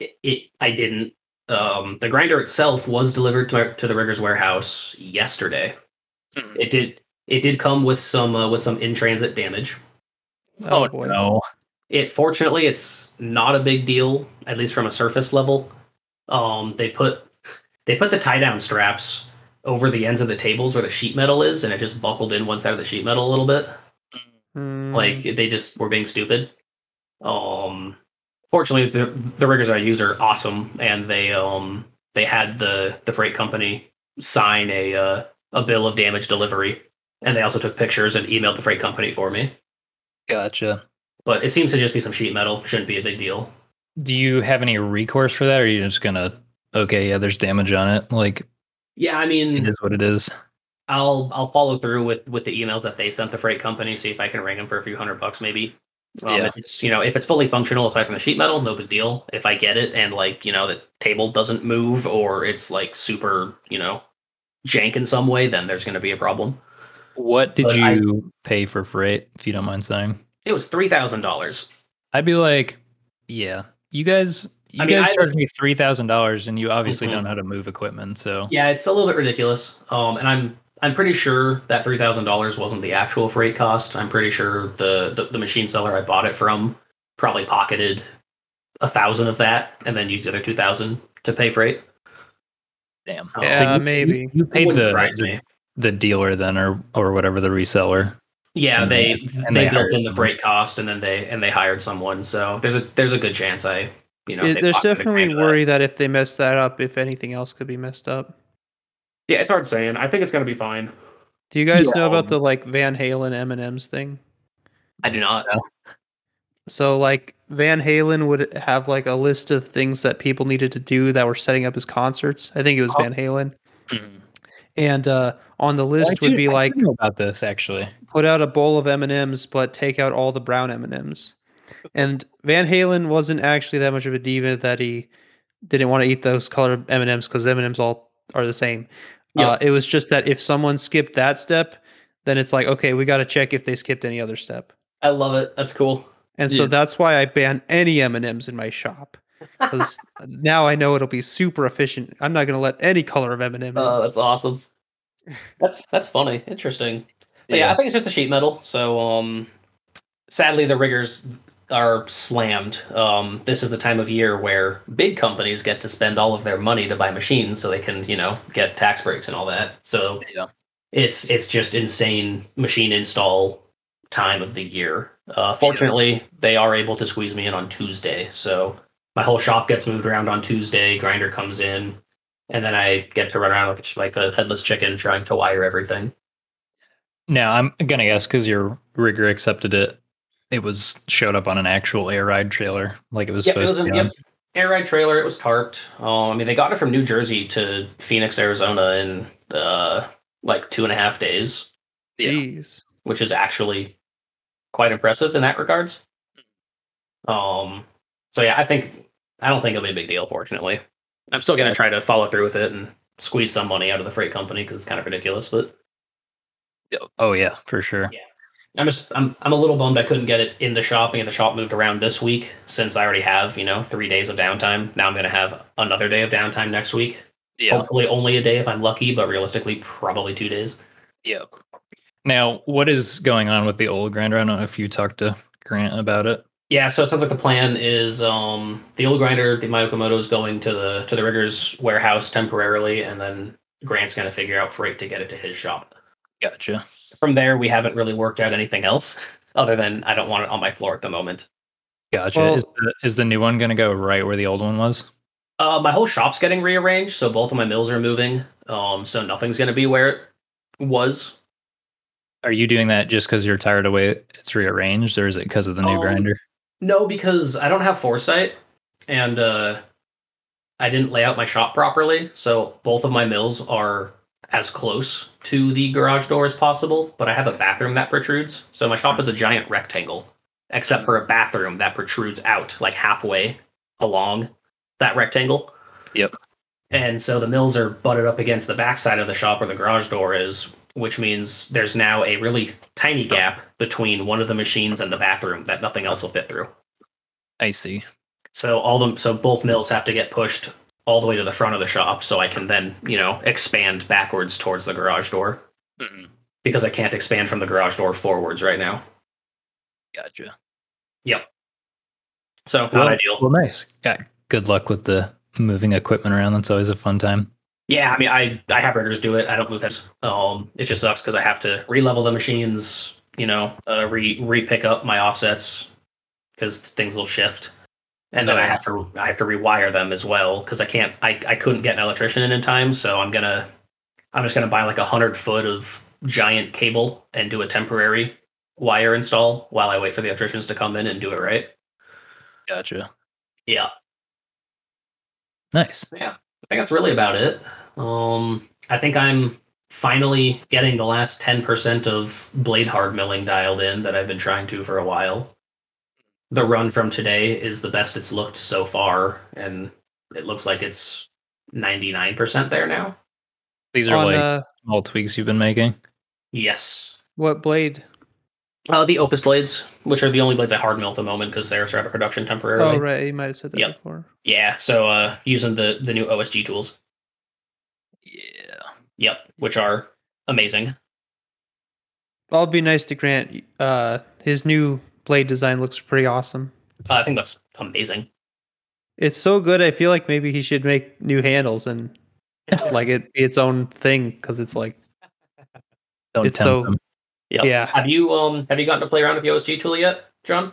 it, it I didn't. Um, the grinder itself was delivered to, my, to the riggers warehouse yesterday. Mhm. It did. It did come with some uh, with some in transit damage. Oh, no. It fortunately, it's not a big deal, at least from a surface level. Um, they put they put the tie down straps over the ends of the tables where the sheet metal is, and it just buckled in one side of the sheet metal a little bit. Hmm. Like they just were being stupid. Um, fortunately, the the riggers I use are awesome, and they um they had the the freight company sign a uh, a bill of damage delivery, and they also took pictures and emailed the freight company for me. Gotcha. But it seems to just be some sheet metal. Shouldn't be a big deal. Do you have any recourse for that, or are you just gonna okay, yeah, there's damage on it. Like Yeah, I mean, is what it is. I'll I'll follow through with with the emails that they sent the freight company, see if I can ring them for a few hundred bucks, maybe. Um, Yeah. it's you know if it's fully functional aside from the sheet metal, no big deal. If I get it and like you know the table doesn't move or it's like super you know jank in some way, then there's going to be a problem. What did But I- you pay for freight, if you don't mind saying? It was three thousand dollars. I'd be like, yeah, you guys, you I mean, guys I charge me three thousand dollars, and you obviously Mhm. don't know how to move equipment. So Yeah, it's a little bit ridiculous. Um, and I'm I'm pretty sure that three thousand dollars wasn't the actual freight cost. I'm pretty sure the, the the machine seller I bought it from probably pocketed a thousand of that and then used the other two thousand to pay freight. damn. Oh. Yeah, so you, maybe. you, you paid the, the the dealer then, or or whatever the reseller. Yeah, they they- they, they built in the freight cost and then they and they hired someone. So there's a there's a good chance I you know It- there's definitely grand of that. worry that if they mess that up, if anything else could be messed up. Yeah, it's hard saying. I think it's gonna be fine. Do you guys Yeah, know about the like Van Halen M and M's thing? I do not. So like Van Halen would have like a list of things that people needed to do that were setting up his concerts. I think it was Oh. Van Halen, Mhm. and uh, on the list I would do- be I like know about this actually. put out a bowl of M and M's, but take out all the brown M and M's. And Van Halen wasn't actually that much of a diva that he didn't want to eat those colored M and M's because M and M's all are the same. Yeah. Uh, it was just that if someone skipped that step, then it's like, okay, we got to check if they skipped any other step. I love it. That's cool. And so Yeah. that's why I ban any M and M's in my shop because now I know it'll be super efficient. I'm not going to let any color of M and M. Oh, that's awesome. That's that's funny. Interesting. But yeah. I think it's just a sheet metal. So um sadly the riggers are slammed. Um this is the time of year where big companies get to spend all of their money to buy machines so they can, you know, get tax breaks and all that. So Yeah. it's it's just insane machine install time of the year. Uh fortunately, they are able to squeeze me in on Tuesday. So my whole shop gets moved around on Tuesday, grinder comes in, and then I get to run around like a, like a headless chicken trying to wire everything. Now I'm gonna guess because your rigger accepted it. It was showed up on an actual air ride trailer, like it was Yep, it supposed was to an be. yep, air ride trailer. It was tarped. Um, I mean, they got it from New Jersey to Phoenix, Arizona in uh, like two and a half days, Yeah. Jeez. which is actually quite impressive in that regards. Um, so yeah, I think I don't think it'll be a big deal. Fortunately, I'm still gonna try to follow through with it and squeeze some money out of the freight company because it's kind of ridiculous, but. Oh yeah, for sure. Yeah. I'm just I'm I'm a little bummed I couldn't get it in the shop and get the shop moved around this week since I already have, you know, three days of downtime. Now I'm gonna have another day of downtime next week. Yeah. Hopefully only a day if I'm lucky, but realistically probably two days. Yeah. Now, what is going on with the old grinder? I don't know if you talked to Grant about it. Yeah, so it sounds like the plan is um the old grinder, the Mayokomoto is going to the to the rigger's warehouse temporarily, and then Grant's gonna figure out freight to get it to his shop. Gotcha. From there, we haven't really worked out anything else other than I don't want it on my floor at the moment. Gotcha. Well- is the is the new one gonna go right where the old one was? Uh, my whole shop's getting rearranged, so both of my mills are moving. Um, so nothing's gonna be where it was. Are you doing that just because you're tired of the way it's rearranged, or is it because of the new Um, grinder? No, because I don't have foresight, and uh, I didn't lay out my shop properly. So both of my mills are as close to the garage door as possible, but I have a bathroom that protrudes. So my shop is a giant rectangle, except for a bathroom that protrudes out like halfway along that rectangle. Yep. And so the mills are butted up against the backside of the shop where the garage door is, which means there's now a really tiny gap between one of the machines and the bathroom that nothing else will fit through. I see. So all them so both mills have to get pushed all the way to the front of the shop so I can then, you know, expand backwards towards the garage door Mm-mm. because I can't expand from the garage door forwards right now. Gotcha. Yep. So not Well, ideal. Well, nice. Yeah. Good luck with the moving equipment around. That's always a fun time. Yeah, I mean, I I have riggers do it. I don't move that. Um, it just sucks because I have to re-level the machines. You know, uh, re re pick up my offsets because things will shift, and then I have to I have to rewire them as well because I can't. I I couldn't get an electrician in in time, so I'm gonna I'm just gonna buy like a hundred foot of giant cable and do a temporary wire install while I wait for the electricians to come in and do it right. Gotcha. Yeah. Nice. yeah, I think that's really about it. Um, I think I'm finally getting the last 10% of blade hard milling dialed in that I've been trying to for a while. The run from today is the best it's looked so far, and it looks like it's 99% there now. These are On like uh, small tweaks you've been making. Yes. what blade? Uh, the Opus blades, which are the only blades I hard mill at the moment because they're out of production temporarily. Oh, right. You might have said that Yep. before. Yeah, so uh, using the, the new OSG tools. Yeah. Yep, which are amazing. I'll be nice to Grant. Uh, his new blade design looks pretty awesome. Uh, I think that's amazing. It's so good. I feel like maybe he should make new handles and like it be its own thing because it's like Don't It's so- them. Yep. Yeah. Have you um have you gotten to play around with the OSG tool yet, Jon?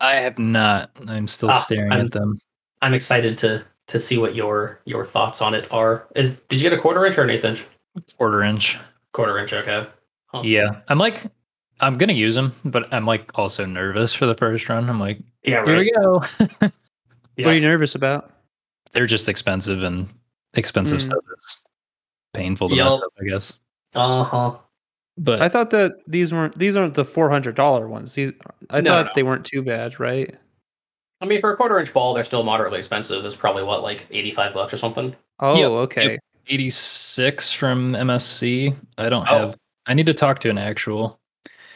I have not. I'm still Ah, staring I'm- at them. I'm excited to to see what your your thoughts on it are. Is did you get a quarter inch or an eighth inch? Quarter inch. Quarter inch, okay. Huh. Yeah. I'm like, I'm gonna use them, but I'm like also nervous for the first run. I'm like, Yeah, here right. we go. what are you nervous about? They're just expensive, and expensive Mm. stuff is painful to mess up. I guess. Uh huh. But I thought that these weren't these aren't the four hundred dollar ones. These I No, thought no. they weren't too bad, right? I mean, for a quarter inch ball, they're still moderately expensive. It's probably what like eighty five bucks or something. Oh, Yep, okay. 86 from MSC. I don't Oh. have. I need to talk to an actual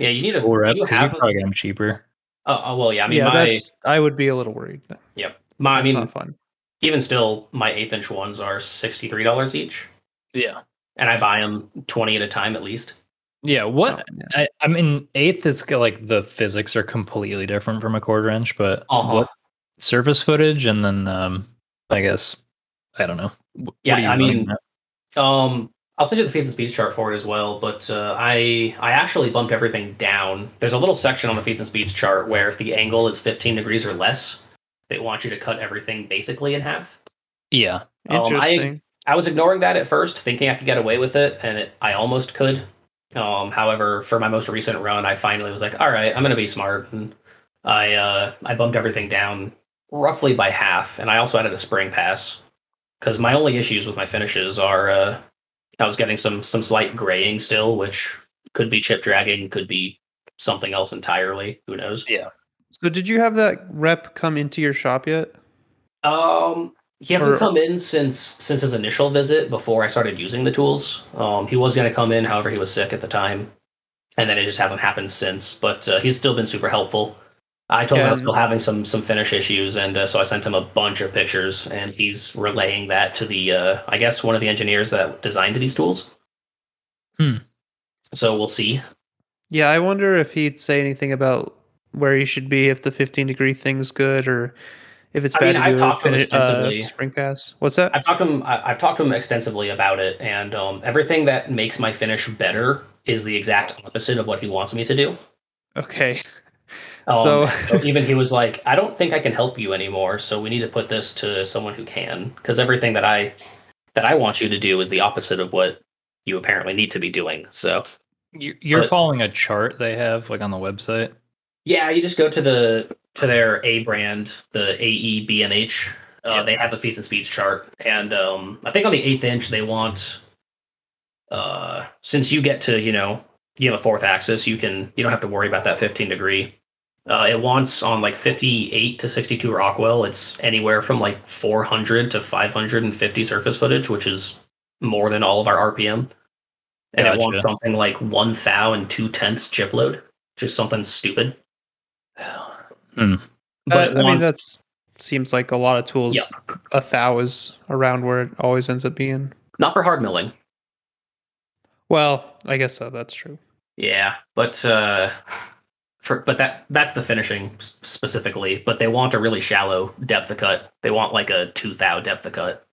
Yeah, you need a. full rep you because you have. probably get them cheaper. Oh, oh, well, yeah. I mean, yeah, my. that's. I would be a little worried. That's Yep. My, I mean, not fun. even still, my eighth inch ones are sixty three dollars each, Yeah. and I buy them twenty at a time at least. Yeah. What? Oh, yeah. I, I mean, eighth is like the physics are completely different from a quarter inch, but Uh-huh. what surface footage and then um, I guess I don't know. What Yeah, I mean, at? Um, I'll send you the feeds and speeds chart for it as well. But uh, I I actually bumped everything down. There's a little section on the feeds and speeds chart where if the angle is 15 degrees or less, they want you to cut everything basically in half. yeah. Um, I- Interesting. I was ignoring that at first, thinking I could get away with it, and it, I almost could. Um, however, for my most recent run, I finally was like, "All right, I'm going to be smart," and I uh, I bumped everything down roughly by half, and I also added a spring pass because my only issues with my finishes are uh, I was getting some some slight graying still, which could be chip dragging, could be something else entirely. Who knows? Yeah. so, did you have that rep come into your shop yet? Um, he hasn't Or- come in since since his initial visit before I started using the tools. Um, he was going to come in, however, he was sick at the time, and then it just hasn't happened since. But uh, he's still been super helpful. I told him I was still having some some finish issues, and uh, so I sent him a bunch of pictures, and he's relaying that to the uh, I guess one of the engineers that designed these tools. Hmm. So we'll see. Yeah, I wonder if he'd say anything about where he should be if the 15 degree thing's good or if it's I bad mean, to I've do a talked to him extensively. uh, spring pass. What's that? I've talked to him. I've talked to him extensively about it, and um, everything that makes my finish better is the exact opposite of what he wants me to do. okay. Um, So- so even he was like, "I don't think I can help you anymore, so we need to put this to someone who can, because everything that I that I want you to do is the opposite of what you apparently need to be doing." So You- You're But- following a chart they have like on the website. yeah, you just go to the to their A brand, the A E B N H. Uh, Yeah. They have a feeds and speeds chart, and um, I think on the eighth inch they want. Uh, since you get to you know you have a fourth axis, you can you don't have to worry about that 15 degree. Uh, it wants on like 58 to 62 Rockwell. It's anywhere from like 400 to 550 surface footage, which is more than all of our RPM. And it wants something like one thou and two tenths chip load, just something stupid. Hmm. But Uh, it I mean, wants- that's seems like a lot of tools. Yeah. A thou is around where it always ends up being. not for hard milling. Well, I guess so. That's true. Yeah, but uh, for but that that's the finishing specifically. But they want a really shallow depth of cut. They want like a two thou depth of cut,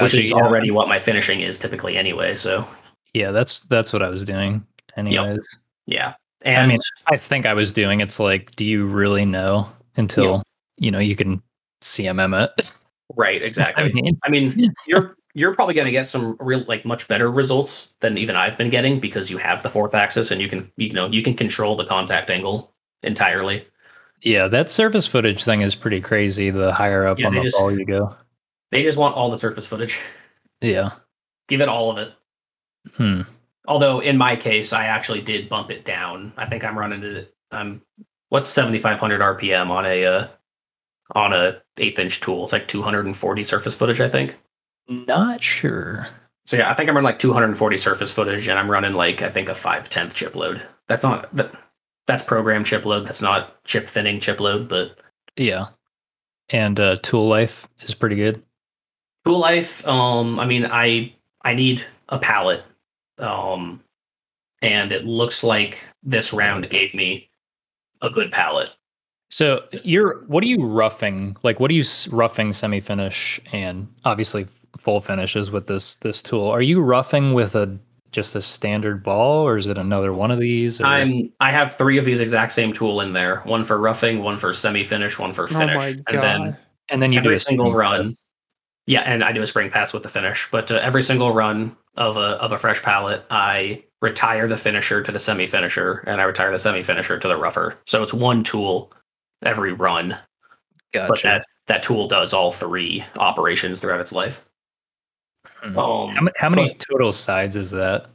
which is yeah. already what my finishing is typically anyway. So Yeah, that's that's what I was doing. Anyways, yeah, and mean, I think I was doing. It's like, do you really know until you know you can CMM it? right, exactly. I mean, I mean, you're you're probably going to get some real like much better results than even I've been getting because you have the fourth axis and you can you know you can control the contact angle entirely. yeah, that surface footage thing is pretty crazy. The higher up Yeah, on the just- ball you go. They just want all the surface footage. Yeah. Give it all of it. Hmm. Although in my case, I actually did bump it down. I think I'm running it. I'm what's 7,500 RPM on a uh, on a eighth inch tool. It's like 240 surface footage, I think. Not sure. So yeah, I think I'm running like 240 surface footage, and I'm running like I think a five tenth chip load. That's not that. That's program chip load. That's not chip thinning chip load, but Yeah. And uh, tool life is pretty good. tool life. Um, I mean, I I need a pallet. Um, and it looks like this round gave me a good pallet. So you're what are you roughing? Like what are you roughing semi finish and obviously full finishes with this this tool? Are you roughing with a just a standard ball or is it another one of these? or- I'm I have three of these exact same tool in there. One for roughing, one for semi finish, one for finish, Oh my and god. then and then you do a single run. pass. Yeah, and I do a spring pass with the finish. But uh, every single run of a of a fresh pallet, I retire the finisher to the semi finisher, and I retire the semi finisher to the rougher. So it's one tool every run, Gotcha. but that that tool does all three operations throughout its life. Hmm. Um, how, how many but- total sides is that?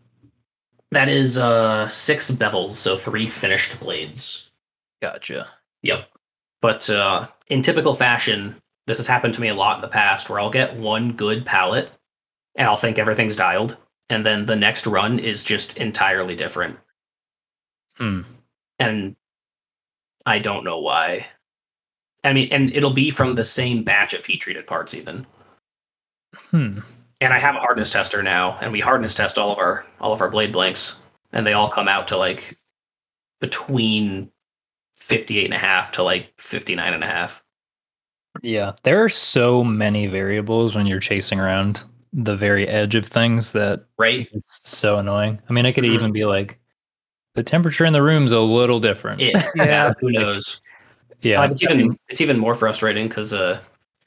that is uh six bevels, so three finished blades. Gotcha. Yep. But uh, in typical fashion, this has happened to me a lot in the past where I'll get one good pallet and I'll think everything's dialed, and then the next run is just entirely different, Hmm. and I don't know why. I mean, and it'll be from the same batch of heat treated parts, even. Hmm. And I have a hardness tester now, and we hardness test all of our all of our blade blanks, and they all come out to like between 58 and a half to like 59 and a half. Yeah, there are so many variables when you're chasing around the very edge of things that Right? it's so annoying. I mean, it could Mhm. even be like the temperature in the room's a little different. Yeah. Yeah. Who knows? yeah. Uh, it's even it's even more frustrating because uh,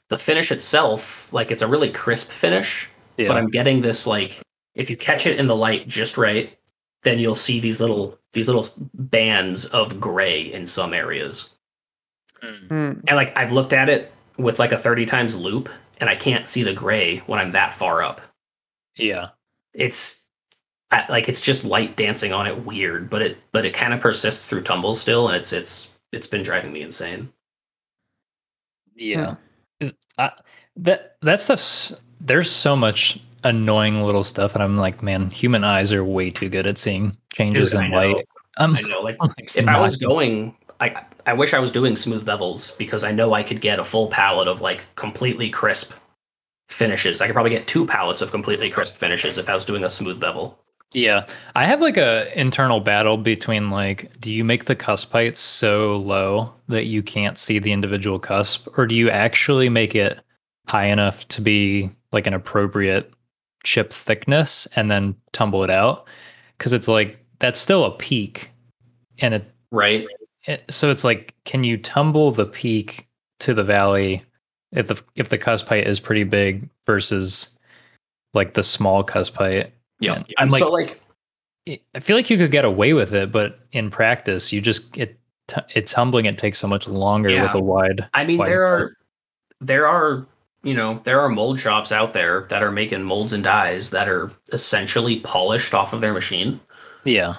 the finish itself, like it's a really crisp finish, yeah. but I'm getting this like if you catch it in the light just right, then you'll see these little these little bands of gray in some areas. Hmm. Hmm. And like I've looked at it with like a 30 times loupe and I can't see the gray when I'm that far up. yeah. It's I, like it's just light dancing on it weird, but it but it kind of persists through tumble still and it's it's it's been driving me insane. Yeah. Is- I, that that stuff's there's so much annoying little stuff and I'm like, man, human eyes are way too good at seeing changes Dude, in light. Um, I know like if I was going I I wish I was doing smooth bevels because I know I could get a full pallet of like completely crisp finishes. I could probably get two pallets of completely crisp finishes if I was doing a smooth bevel. Yeah, I have like a internal battle between like, do you make the cusp heights so low that you can't see the individual cusp, or do you actually make it high enough to be like an appropriate chip thickness and then tumble it out? Because it's like that's still a peak, and it, Right? it so it's like, can you tumble the peak to the valley if the if the cusp height is pretty big versus like the small cusp height? Yeah. I'm I'm so like I feel like you could get away with it, but in practice, you just it it's humbling. It takes so much longer with a wide. I mean, Why there not? are there are you know there are mold shops out there that are making molds and dies that are essentially polished off of their machine. Yeah,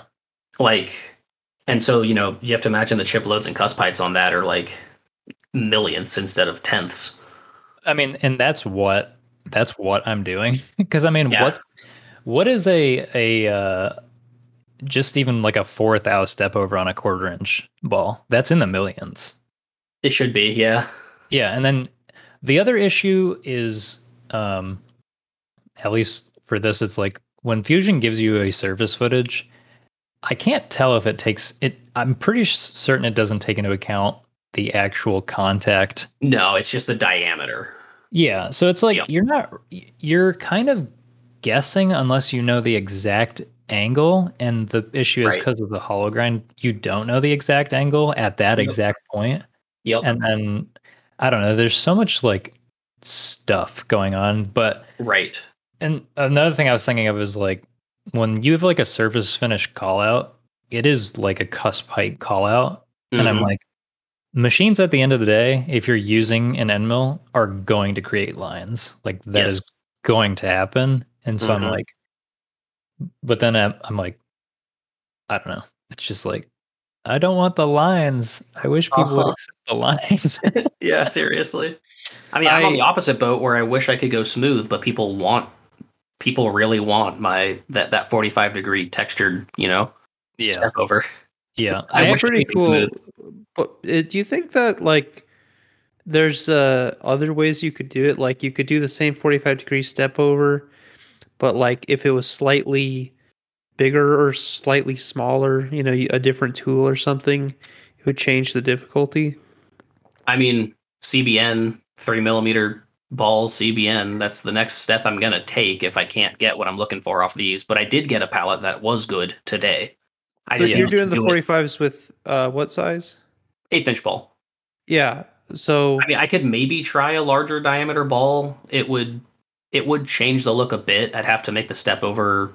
Like, and so you know you have to imagine the chip loads and cusp heights on that are like millionths instead of tenths. I mean, and that's what that's what I'm doing because I mean, Yeah. what's what is a a uh, just even like a four thou step over on a quarter inch ball? That's in the millions. It should be, yeah. Yeah, and then the other issue is, um, at least for this, it's like when Fusion gives you a surface footage, I can't tell if it takes it. I'm pretty certain it doesn't take into account the actual contact. No, it's just the diameter. Yeah, so it's like Yeah. you're not you're kind of guessing unless you know the exact angle, and the issue is Right. because of the hollow grind, you don't know the exact angle at that Yep. exact point Yep. and then I don't know. There's so much like stuff going on, but right. and another thing I was thinking of is like when you have like a surface finish call out, it is like a cusp height call out, and I'm Mhm. like, machines at the end of the day, if you're using an end mill, are going to create lines. Like that is Yes. going to happen, and so I'm Mhm. like, but then I'm, I'm like, I don't know. It's just like. I don't want the lines. I wish people would Uh-huh. accept the lines. yeah, seriously. I mean, I, am on the opposite boat where I wish I could go smooth, but people want people really want my that that 45 degree textured, you know, Yeah, step over. yeah. I It's wish it pretty cool. smooth. But uh, do you think that like there's uh, other ways you could do it? Like you could do the same 45 degree step over, but like if it was slightly bigger or slightly smaller, you know, a different tool or something, it would change the difficulty. I mean, CBN three millimeter ball CBN. That's the next step I'm gonna take if I can't get what I'm looking for off these. But I did get a pallet that was good today. I So just you're doing the do it 45s with uh, what size? eighth inch ball. Yeah. So I mean, I could maybe try a larger diameter ball. It would it would change the look a bit. I'd have to make the step over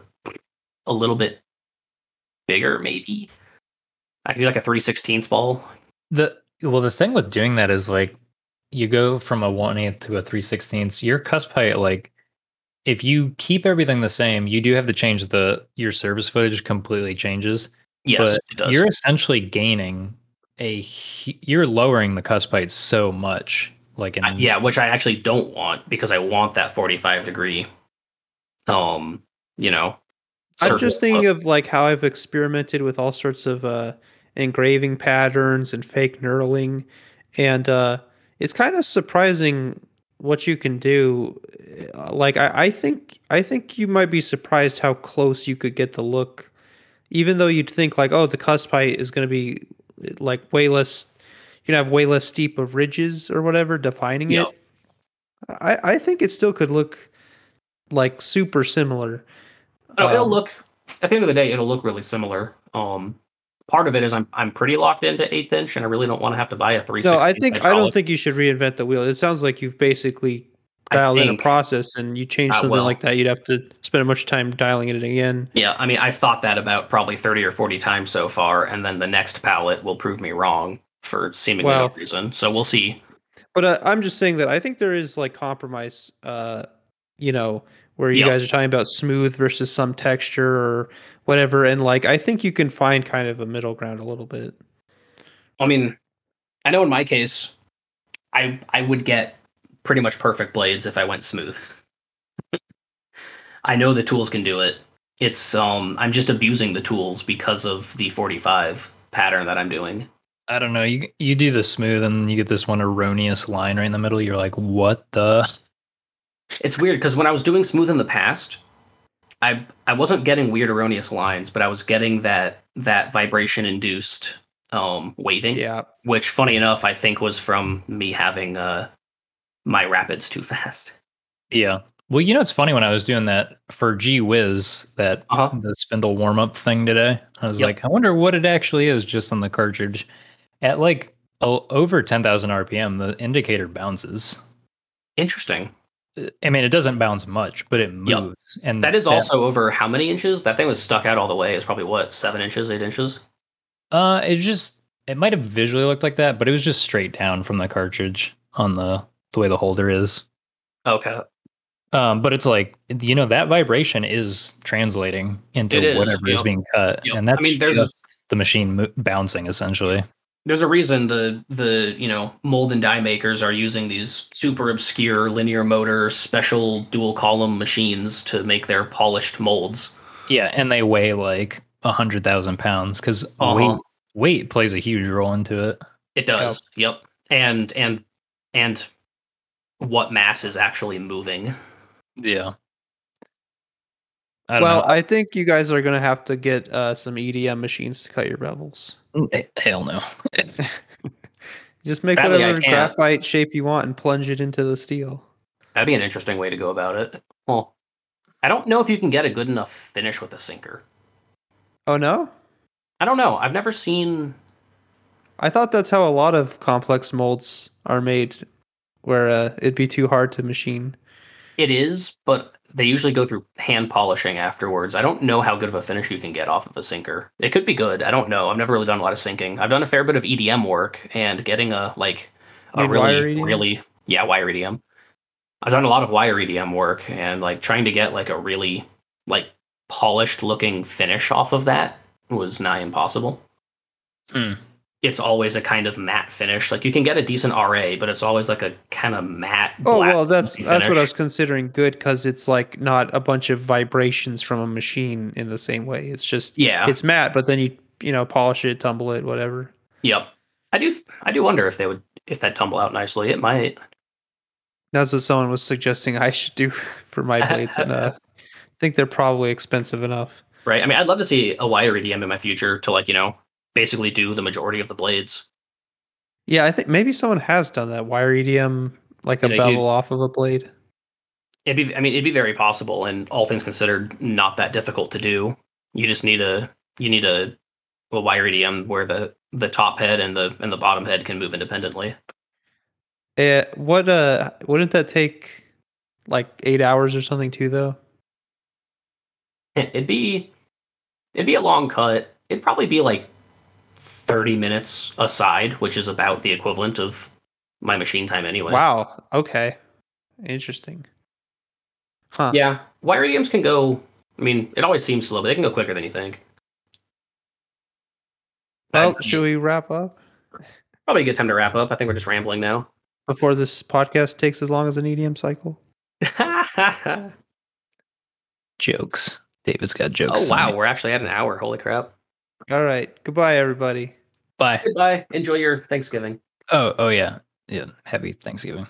a little bit bigger, maybe. I could do like a three sixteenths ball. The well, the thing with doing that is like you go from a one eighth to a three sixteenths. Your cusp height, like if you keep everything the same, you do have to change the your surface footage completely changes. Yes, but it does. you're essentially gaining a you're lowering the cusp height so much. Like in I- yeah, which I actually don't want because I want that forty five degree Um, you know, I'm just thinking of like how I've experimented with all sorts of uh, engraving patterns and fake knurling, and uh, it's kind of surprising what you can do. Uh, Like I, I think I think you might be surprised how close you could get the look, even though you'd think like, oh, the cusp height is going to be like way less. You can have way less steep of ridges or whatever defining Yep. it. I, I think it still could look like super similar. Oh, it'll Um, look at the end of the day, it'll look really similar. Um, part of it is I'm I'm pretty locked into eighth inch, and I really don't want to have to buy a three. No, I think I don't think you should reinvent the wheel. It sounds like you've basically dialed in a process, and you change something well- like that, you'd have to spend much time dialing it again. Yeah, I mean, I've thought that about probably thirty or forty times so far, and then the next pallet will prove me wrong for seemingly Well- no reason. So we'll see. But uh, I'm just saying that I think there is like compromise. Uh, you know, where you Yeah. guys are talking about smooth versus some texture or whatever, and like I think you can find kind of a middle ground a little bit. I mean, I know in my case, I I would get pretty much perfect blades if I went smooth. I know the tools can do it. It's um I'm just abusing the tools because of the 45 pattern that I'm doing. I don't know. You you do the smooth and you get this one erroneous line right in the middle. You're like, what the? It's weird because when I was doing smooth in the past, I I wasn't getting weird erroneous lines, but I was getting that that vibration induced um waving, Yeah, which funny enough I think was from me having uh my rapids too fast. Yeah. Well, you know, it's funny when I was doing that for G Wiz, that Uh-huh. the spindle warm up thing today. I was Yep. like, I wonder what it actually is just on the cartridge. At like o- over 10,000 RPM, the indicator bounces. Interesting. I mean, it doesn't bounce much, but it moves. And That is also over how many inches? That thing was stuck out all the way. It's probably what, seven inches, eight inches? Uh, it just it might have visually looked like that, but it was just straight down from the cartridge on the the way the holder is. Okay. Um, but it's like you know that vibration is translating into is, whatever is being cut, Yep. and I that's mean, there's a- just the machine mo- bouncing essentially. There's a reason the the you know mold and die makers are using these super obscure linear motor special dual column machines to make their polished molds. Yeah, and they weigh like a hundred thousand pounds because Uh-huh. weight weight plays a huge role into it. It does. Yep. And and and what mass is actually moving. Yeah. I well, know. I think you guys are gonna have to get uh, some EDM machines to cut your bevels. Eh, Hell no. Just make Sadly, whatever graphite shape you want and plunge it into the steel. That'd be an interesting way to go about it. Well, I don't know if you can get a good enough finish with a sinker. Oh no, I don't know. I've never seen I thought that's how a lot of complex molds are made, where uh, it'd be too hard to machine. It is, but they usually go through hand polishing afterwards. I don't know how good of a finish you can get off of a sinker. It could be good. I don't know. I've never really done a lot of sinking. I've done a fair bit of EDM work and getting a like a You mean really really yeah, wire EDM. I've done a lot of wire EDM work and like trying to get like a really like polished looking finish off of that was nigh impossible. Hmm. It's always a kind of matte finish. Like you can get a decent RA, but it's always like a kind of matte. Oh well, that's finish. that's what I was considering good because it's like not a bunch of vibrations from a machine in the same way. It's just Yeah. it's matte, but then you you know polish it, tumble it, whatever. Yep. I do I do wonder if they would if that tumble out nicely. It might. That's what someone was suggesting I should do for my blades, and uh, I think they're probably expensive enough. Right. I mean I'd love to see a wire EDM in my future to like, you know, basically do the majority of the blades. Yeah, I think maybe someone has done that wire EDM, like a Yeah, you- bevel off of a blade. It'd be I mean it'd be very possible and all things considered not that difficult to do. You just need a you need a a wire EDM where the the top head and the and the bottom head can move independently. Uh, what uh, wouldn't that take like eight hours or something too? Though. It'd be it'd be a long cut. It'd probably be like 30 minutes aside, which is about the equivalent of my machine time anyway. Wow. Okay. Interesting. Huh. Yeah, wire EDMs can go. I mean, it always seems slow, but they can go quicker than you think. Well, should we wrap up Probably a good time to wrap up. I think we're just rambling now. before this podcast takes as long as an EDM cycle? jokes. David's got jokes. Oh wow, tonight. we're actually at an hour. Holy crap! All right. Goodbye, everybody. Bye. Goodbye. Enjoy your Thanksgiving. Oh, oh yeah, yeah. Happy Thanksgiving.